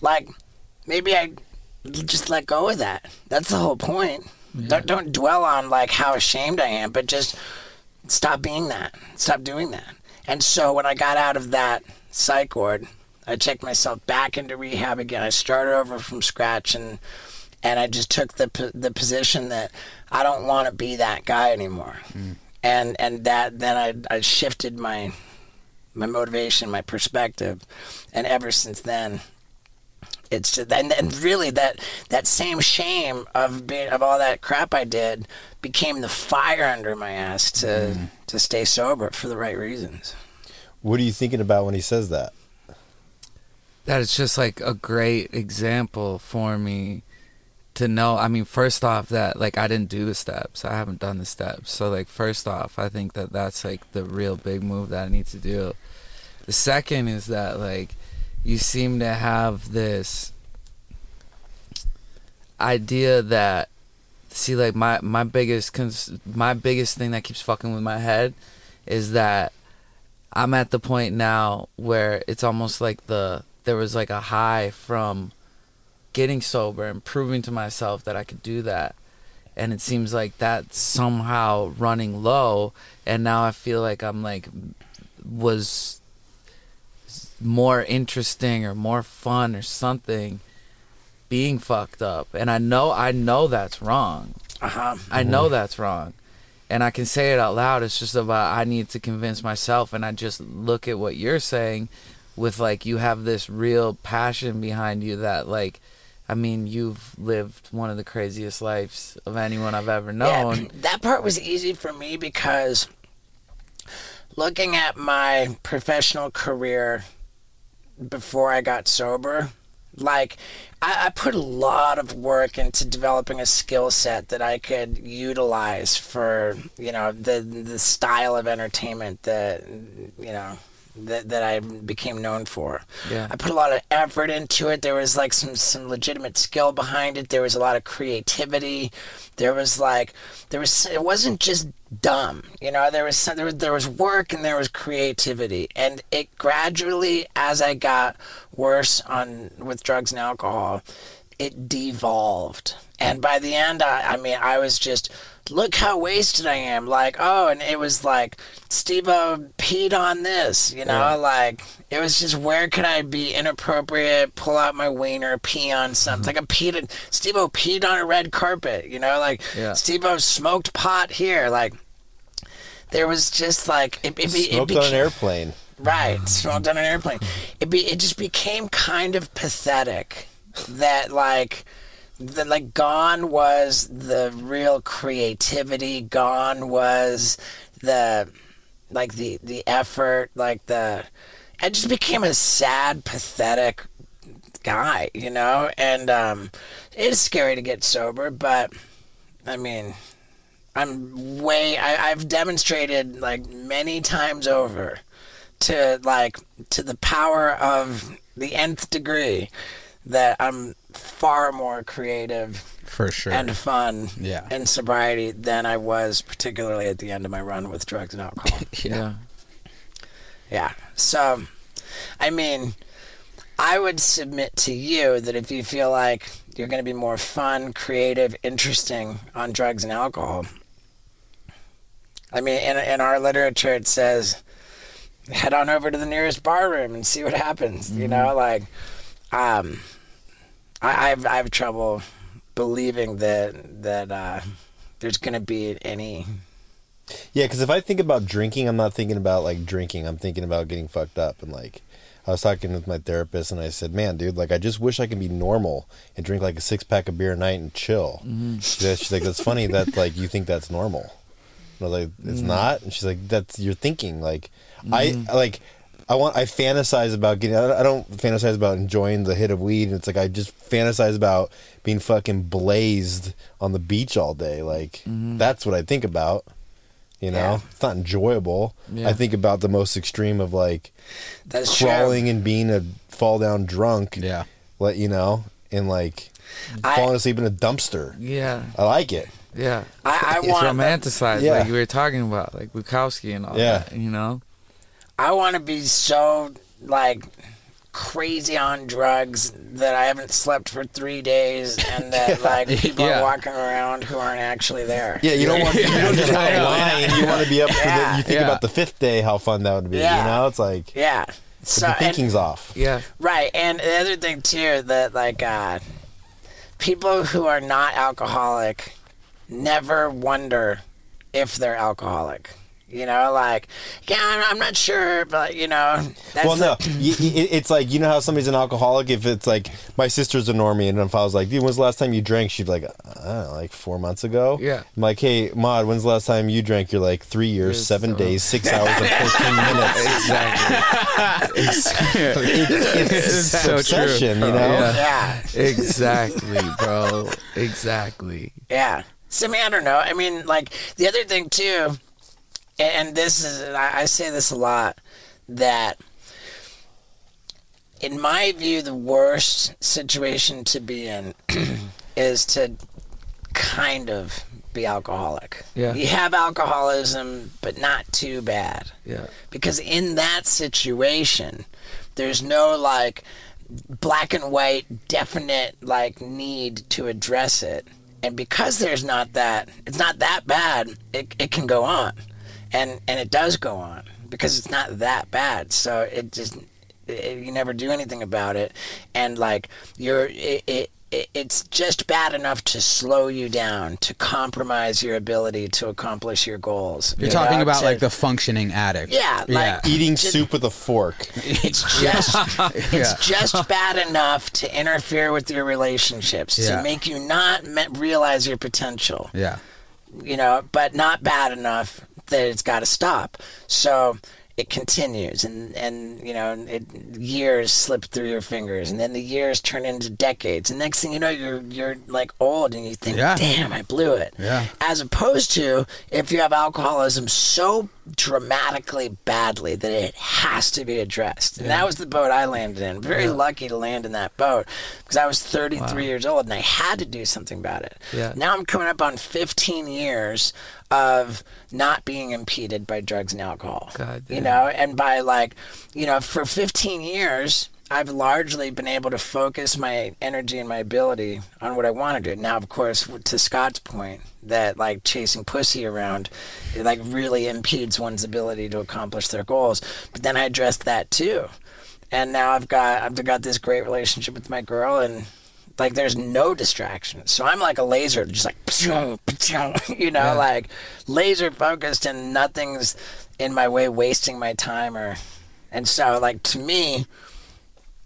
Like maybe I just let go of that. That's the whole point. Don't don't dwell on like how ashamed I am, but just stop being that. Stop doing that. And so when I got out of that psych ward, I checked myself back into rehab again. I started over from scratch and and I just took the the position that I don't want to be that guy anymore. Mm. And and that then I I shifted my my motivation, my perspective, and ever since then, it's just, and, and really that that same shame of being of all that crap I did became the fire under my ass to mm. to stay sober for the right reasons. What are you thinking about when he says that? that it's just like a great example for me to know i mean first off that like i didn't do the steps. I haven't done the steps. So like first off i think that that's like the real big move that i need to do. The second is that like you seem to have this idea that see like my my biggest cons- my biggest thing that keeps fucking with my head is that I'm at the point now where it's almost like the there was like a high from getting sober and proving to myself that I could do that. And it seems like that's somehow running low and now I feel like I'm like was more interesting or more fun or something being fucked up. And I know I know that's wrong. Uh huh. I know that's wrong. And I can say it out loud. It's just about I need to convince myself and I just look at what you're saying with like you have this real passion behind you that like I mean you've lived one of the craziest lives of anyone I've ever known. Yeah, that part was easy for me because looking at my professional career before I got sober, like I, I put a lot of work into developing a skill set that I could utilize for you know the the style of entertainment that you know that that I became known for. Yeah. I put a lot of effort into it. There was like some some legitimate skill behind it. There was a lot of creativity. There was like there was it wasn't just dumb. You know, there was some, there was there was work and there was creativity. And it gradually as I got worse on with drugs and alcohol, it devolved. And by the end I, I mean I was just look how wasted I am. Like, oh, and it was like Steve peed on this, you know, like it was just where could I be inappropriate, pull out my wiener, pee on something. Mm-hmm. Like a peed Steve peed on a red carpet, you know, like Yeah. Steve smoked pot here. Like there was just like it, it, be- it Smoked on an airplane. Right, smoked on an airplane. It be it just became kind of pathetic that like that like gone was the real creativity, gone was the like the the effort, like the I just became a sad, pathetic guy, you know? And um it is scary to get sober, but I mean I'm way I, I've demonstrated like many times over to like to the power of the nth degree that I'm far more creative For sure. and fun Yeah. in sobriety than I was particularly at the end of my run with drugs and alcohol. yeah. yeah. So I mean I would submit to you that if you feel like you're going to be more fun, creative, interesting on drugs and alcohol, I mean, in, in our literature, it says head on over to the nearest bar room and see what happens. You know, like, um, I, I've I have trouble believing that that uh, there's going to be any. Yeah, because if I think about drinking, I'm not thinking about like drinking. I'm thinking about getting fucked up. And like, I was talking with my therapist, and I said, "Man, dude, like, I just wish I could be normal and drink like a six pack of beer a night and chill." Mm-hmm. Yeah, She's like, "That's funny that like you think that's normal." And I was like, "It's mm. not." And she's like, "That's you're thinking." Like, I mm. like. I want. I fantasize about getting. I I don't fantasize about enjoying the hit of weed. And it's like I just fantasize about being fucking blazed on the beach all day. Like mm-hmm. that's what I think about. You know, Yeah. it's not enjoyable. Yeah. I think about the most extreme of like That's crawling true. and being a fall down drunk. Yeah. Let you know, and like I- falling asleep in a dumpster. Yeah, I like it. yeah. I, I It's want romanticized, Yeah. like we were talking about, like Bukowski and all Yeah. that. You know, I want to be so like crazy on drugs that I haven't slept for three days, and that like people Yeah. are walking around who aren't actually there. Yeah, you don't want you don't just want Yeah. lying. You want to be up for the. Yeah. You think Yeah. about the fifth day, how fun that would be. Yeah. You know, it's like Yeah. So the and- thinking's off. yeah, Right, and the other thing too that like uh, people who are not alcoholic never wonder if they're alcoholic. You know, like yeah, I'm- I'm not sure, but you know, that's well, no, y- y- it's like you know how somebody's an alcoholic. If it's like my sister's a normie, and if I was like, "Dude, when's the last time you drank?" She'd be like, "I don't know, like four months ago." Yeah. I'm like, "Hey, Mod, when's the last time you drank?" You're like, three years, Yes, seven so- days, six hours, and fourteen minutes." exactly, It's, it's so true. obsession, you oh, know. Yeah. yeah, exactly, bro, exactly. yeah. So I mean, I don't know. I mean, like the other thing too, a- and this is I I say this a lot that. In my view, the worst situation to be in is to kind of be alcoholic. Yeah. You have alcoholism, but not too bad. Yeah, Because in that situation, there's no like black and white definite like need to address it. And because there's not that, it's not that bad, it, it can go on. And and it does go on because it's not that bad. So it just it, you never do anything about it and like you're it, it it- it's just bad enough to slow you down, to compromise your ability to accomplish your goals. You're you talking know, about to- like the functioning addict. Yeah, like- Eating Just- soup with a fork. it's just it's Yeah. just bad enough to interfere with your relationships Yeah. to make you not me- realize your potential Yeah. you know but not bad enough that it's got to stop so it continues and and you know it, years slip through your fingers and then the years turn into decades and next thing you know you're you're like old and you think Yeah. damn i blew it Yeah. as opposed to if you have alcoholism so dramatically badly that it has to be addressed. And that was the boat I landed in. Very lucky to land in that boat because I was 33 years old and I had to do something about it. Yeah. Now I'm coming up on 15 years of not being impeded by drugs and alcohol. God you know, and by like, you know, for 15 years I've largely been able to focus my energy and my ability on what I want to do. Now, of course, to Scott's point, that like chasing pussy around, it like really impedes one's ability to accomplish their goals. But then I addressed that too, and now I've got I've got this great relationship with my girl, and like there's no distractions. So I'm like a laser, just like you know, like laser focused, and nothing's in my way, wasting my time or. And so, like to me,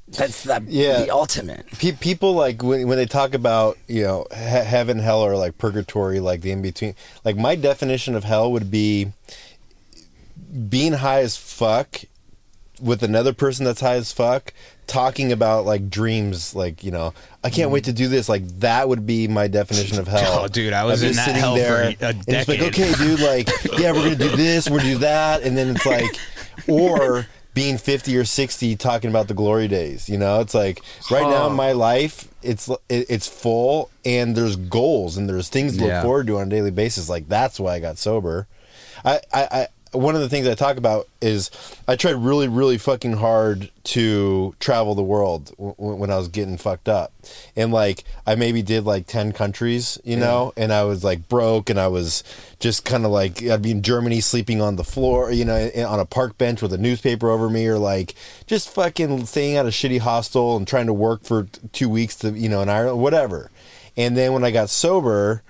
that's the Yeah. the ultimate. Pe- people like when, when they talk about you know he- heaven hell or like purgatory like the in between like my definition of hell would be being high as fuck with another person that's high as fuck talking about like dreams like you know i can't wait to do this like that would be my definition of hell Oh, dude, I was I'm in just that sitting hell for a and it's like okay dude like yeah we're gonna do this we're gonna do that and then it's like or being 50 or 60 talking about the glory days you know? It's like right now in my life it's it, it's full and there's goals and there's things to look forward to on a daily basis. Like that's why i got sober. I, I one of the things I talk about is I tried really, really fucking hard to travel the world w- when I was getting fucked up, and like I maybe did like ten countries, you know, and I was like broke, and I was just kind of like I'd be in Germany sleeping on the floor, you know, on a park bench with a newspaper over me, or like just fucking staying at a shitty hostel and trying to work for two weeks to, you know, in Ireland, whatever. And then when I got sober,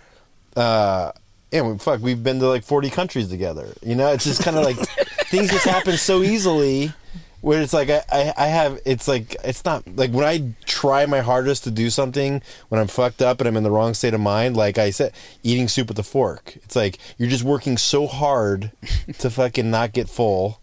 uh, yeah, we, fuck, we've been to like 40 countries together. You know, it's just kind of like things just happen so easily where it's like I, I, I have, it's like, it's not like when I try my hardest to do something when I'm fucked up and I'm in the wrong state of mind, like I said, eating soup with a fork. It's like you're just working so hard to fucking not get full.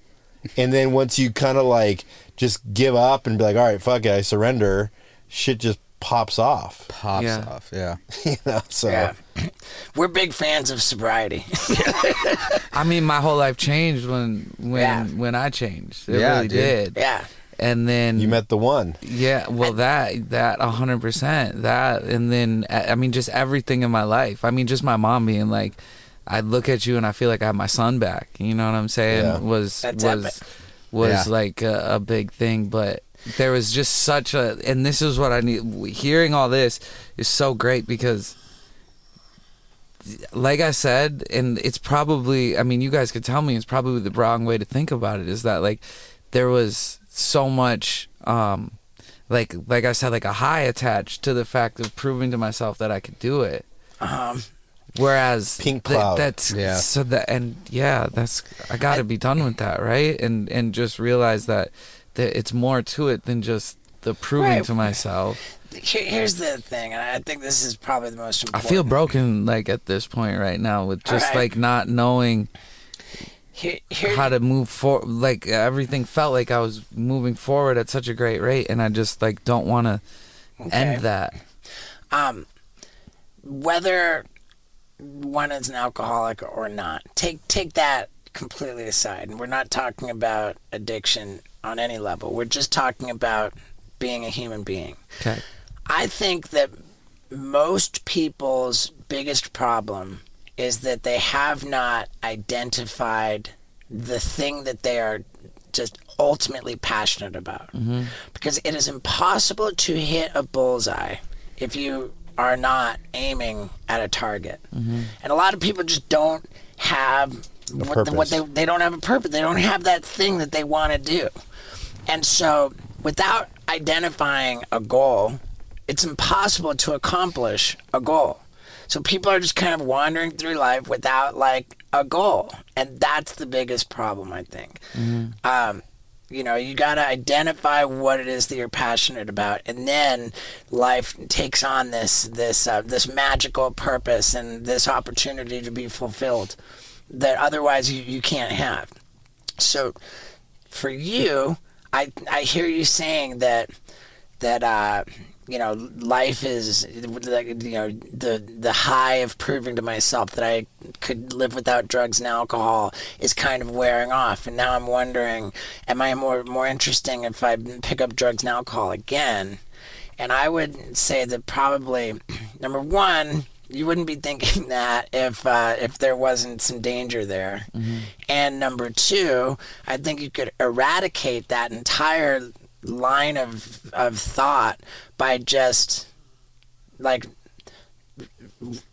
And then once you kind of like just give up and be like, all right, fuck it, I surrender, shit just pops off. Pops Yeah. off. Yeah. You know, so. Yeah. we're big fans of sobriety. I mean, my whole life changed when when Yeah. when I changed. It Yeah, really dude. did. yeah. And then You met the one. Yeah, well, that that a hundred percent that, and then I I mean, just everything in my life. I mean, just my mom being like, I look at you and I feel like I have my son back. You know what I'm saying? Yeah. Was That's was epic. was Yeah. like a, a big thing, but there was just such a, and this is what I need. Hearing all this is so great because. Like I said, and it's probably, I mean, you guys could tell me it's probably the wrong way to think about it is that, like, there was so much um like like I said like a high attached to the fact of proving to myself that I could do it Um, whereas Pink Th- that's Yeah. so that and yeah that's I got to be done with that right and and just realize that that it's more to it than just the proving Right. to myself here, here's the thing, and I think this is probably the most I feel broken like at this point right now with just Alright. like not knowing Here, here, how to move forward like everything felt like I was moving forward at such a great rate and I just like don't want to Okay. end that um, whether one is an alcoholic or not, take take that completely aside, and we're not talking about addiction on any level. We're just talking about being a human being. okay I think that most people's biggest problem is that they have not identified the thing that they are just ultimately passionate about. Mm-hmm. Because it is impossible to hit a bullseye if you are not aiming at a target. Mm-hmm. And a lot of people just don't have what, the, what they they don't have a purpose. They don't have that thing that they want to do. And so, without identifying a goal, it's impossible to accomplish a goal. So people are just kind of wandering through life without like a goal, and that's the biggest problem, I think. Um, you know, you got to identify what it is that you're passionate about, and then life takes on this this uh, this magical purpose and this opportunity to be fulfilled that otherwise you, you can't have. So for you, I I hear you saying that that uh, you know life is like you know the the high of proving to myself that I could live without drugs and alcohol is kind of wearing off, and now I'm wondering, am I more more interesting if I pick up drugs and alcohol again? And I would say that probably number one, you wouldn't be thinking that if uh, if there wasn't some danger there. And number two, I think you could eradicate that entire line of of thought by just like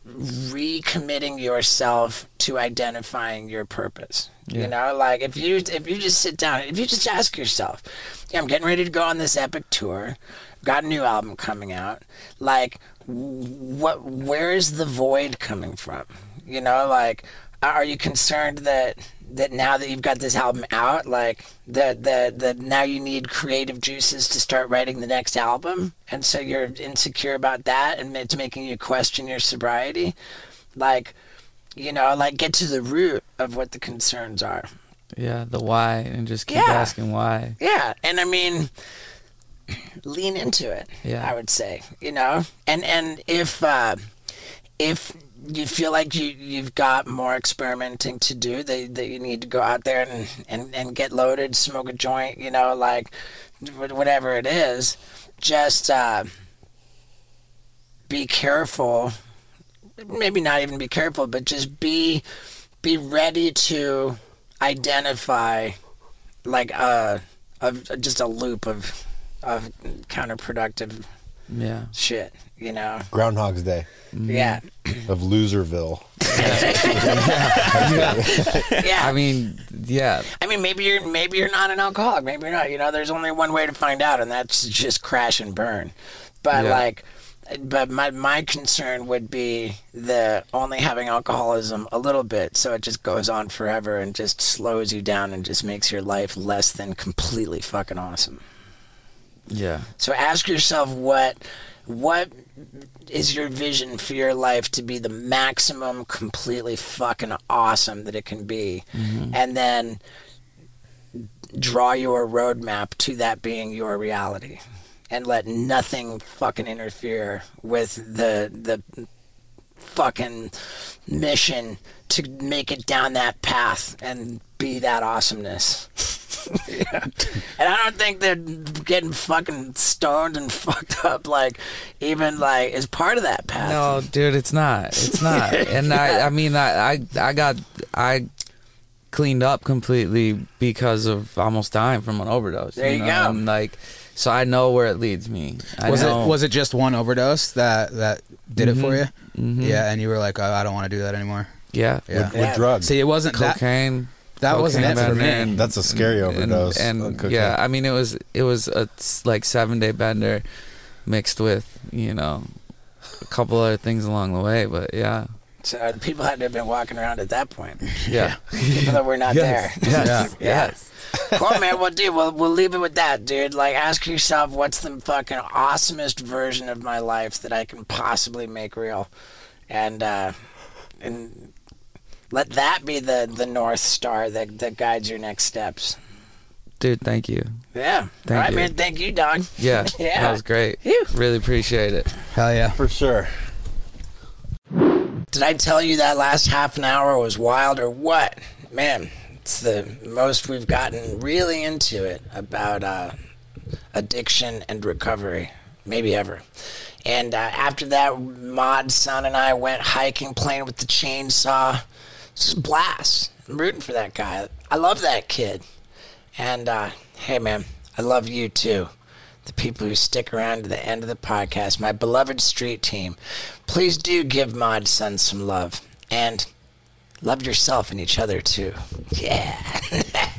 recommitting yourself to identifying your purpose. You know, like if you if you just sit down, if you just ask yourself, yeah, I'm getting ready to go on this epic tour, got a new album coming out, like what where is the void coming from? You know, like are you concerned that that now that you've got this album out, like that that that now you need creative juices to start writing the next album, and so you're insecure about that, and it's making you question your sobriety, like, you know, like get to the root of what the concerns are. Yeah, the why, and just keep Yeah. asking why. Yeah, and I mean, lean into it. Yeah. I would say, you know, and and if uh, if you feel like you you've got more experimenting to do, that that you need to go out there and and and get loaded, smoke a joint, you know, like whatever it is, just uh, be careful. Maybe not even be careful, but just be be ready to identify like a, a just a loop of of counterproductive Yeah. shit, you know. Groundhog's Day mm-hmm. Yeah, of Loserville. yeah. I mean, yeah. I mean, maybe you're maybe you're not an alcoholic. Maybe you're not. You know, there's only one way to find out, and that's just crash and burn. But Yeah. like, but my my concern would be the only having alcoholism a little bit, so it just goes on forever and just slows you down and just makes your life less than completely fucking awesome. Yeah. So ask yourself what what is your vision for your life to be the maximum completely fucking awesome that it can be mm-hmm. and then draw your roadmap to that being your reality and let nothing fucking interfere with the the fucking mission to make it down that path and be that awesomeness. Yeah. And I don't think they're getting fucking stoned and fucked up like even like is part of that path. No, dude, it's not. It's not. And I, I mean, I, I, I got, I cleaned up completely because of almost dying from an overdose. There you know? go. And like, so I know where it leads me. I Was know. it was it just one overdose that that did it for you? Mhm. Yeah, and you were like, oh, I don't want to do that anymore. Yeah. Yeah. With, with drugs. See, it wasn't. Cocaine. That wasn't cocaine, it for me. bender, That's a scary overdose And, and cocaine. yeah, I mean, it was it was a like seven day bender mixed with you know a couple other things along the way, but yeah, So people had to have been walking around at that point. yeah, Even though we're not Yes. there. Yes. Yeah. Yes. cool, man. Well, dude, we'll, we'll leave it with that, dude. Like, ask yourself, what's the fucking awesomest version of my life that I can possibly make real, and uh, and let that be the the north star that that guides your next steps. dude. Thank you. Yeah. Thank All right, you. man. Thank you, dog. Yeah, Yeah. that was great. Phew. Really appreciate it. Hell yeah. For sure. Did I tell you that last half an hour was wild or what? Man, it's the most we've gotten really into it about uh, addiction and recovery, maybe ever. And uh, after that, Mod Sun, and I went hiking, playing with the chainsaw. It's a blast. I'm rooting for that guy. I love that kid. And uh, hey, man, I love you too. The people who stick around to the end of the podcast, my beloved street team. Please do give Mod Sun some love. And love yourself and each other too. Yeah.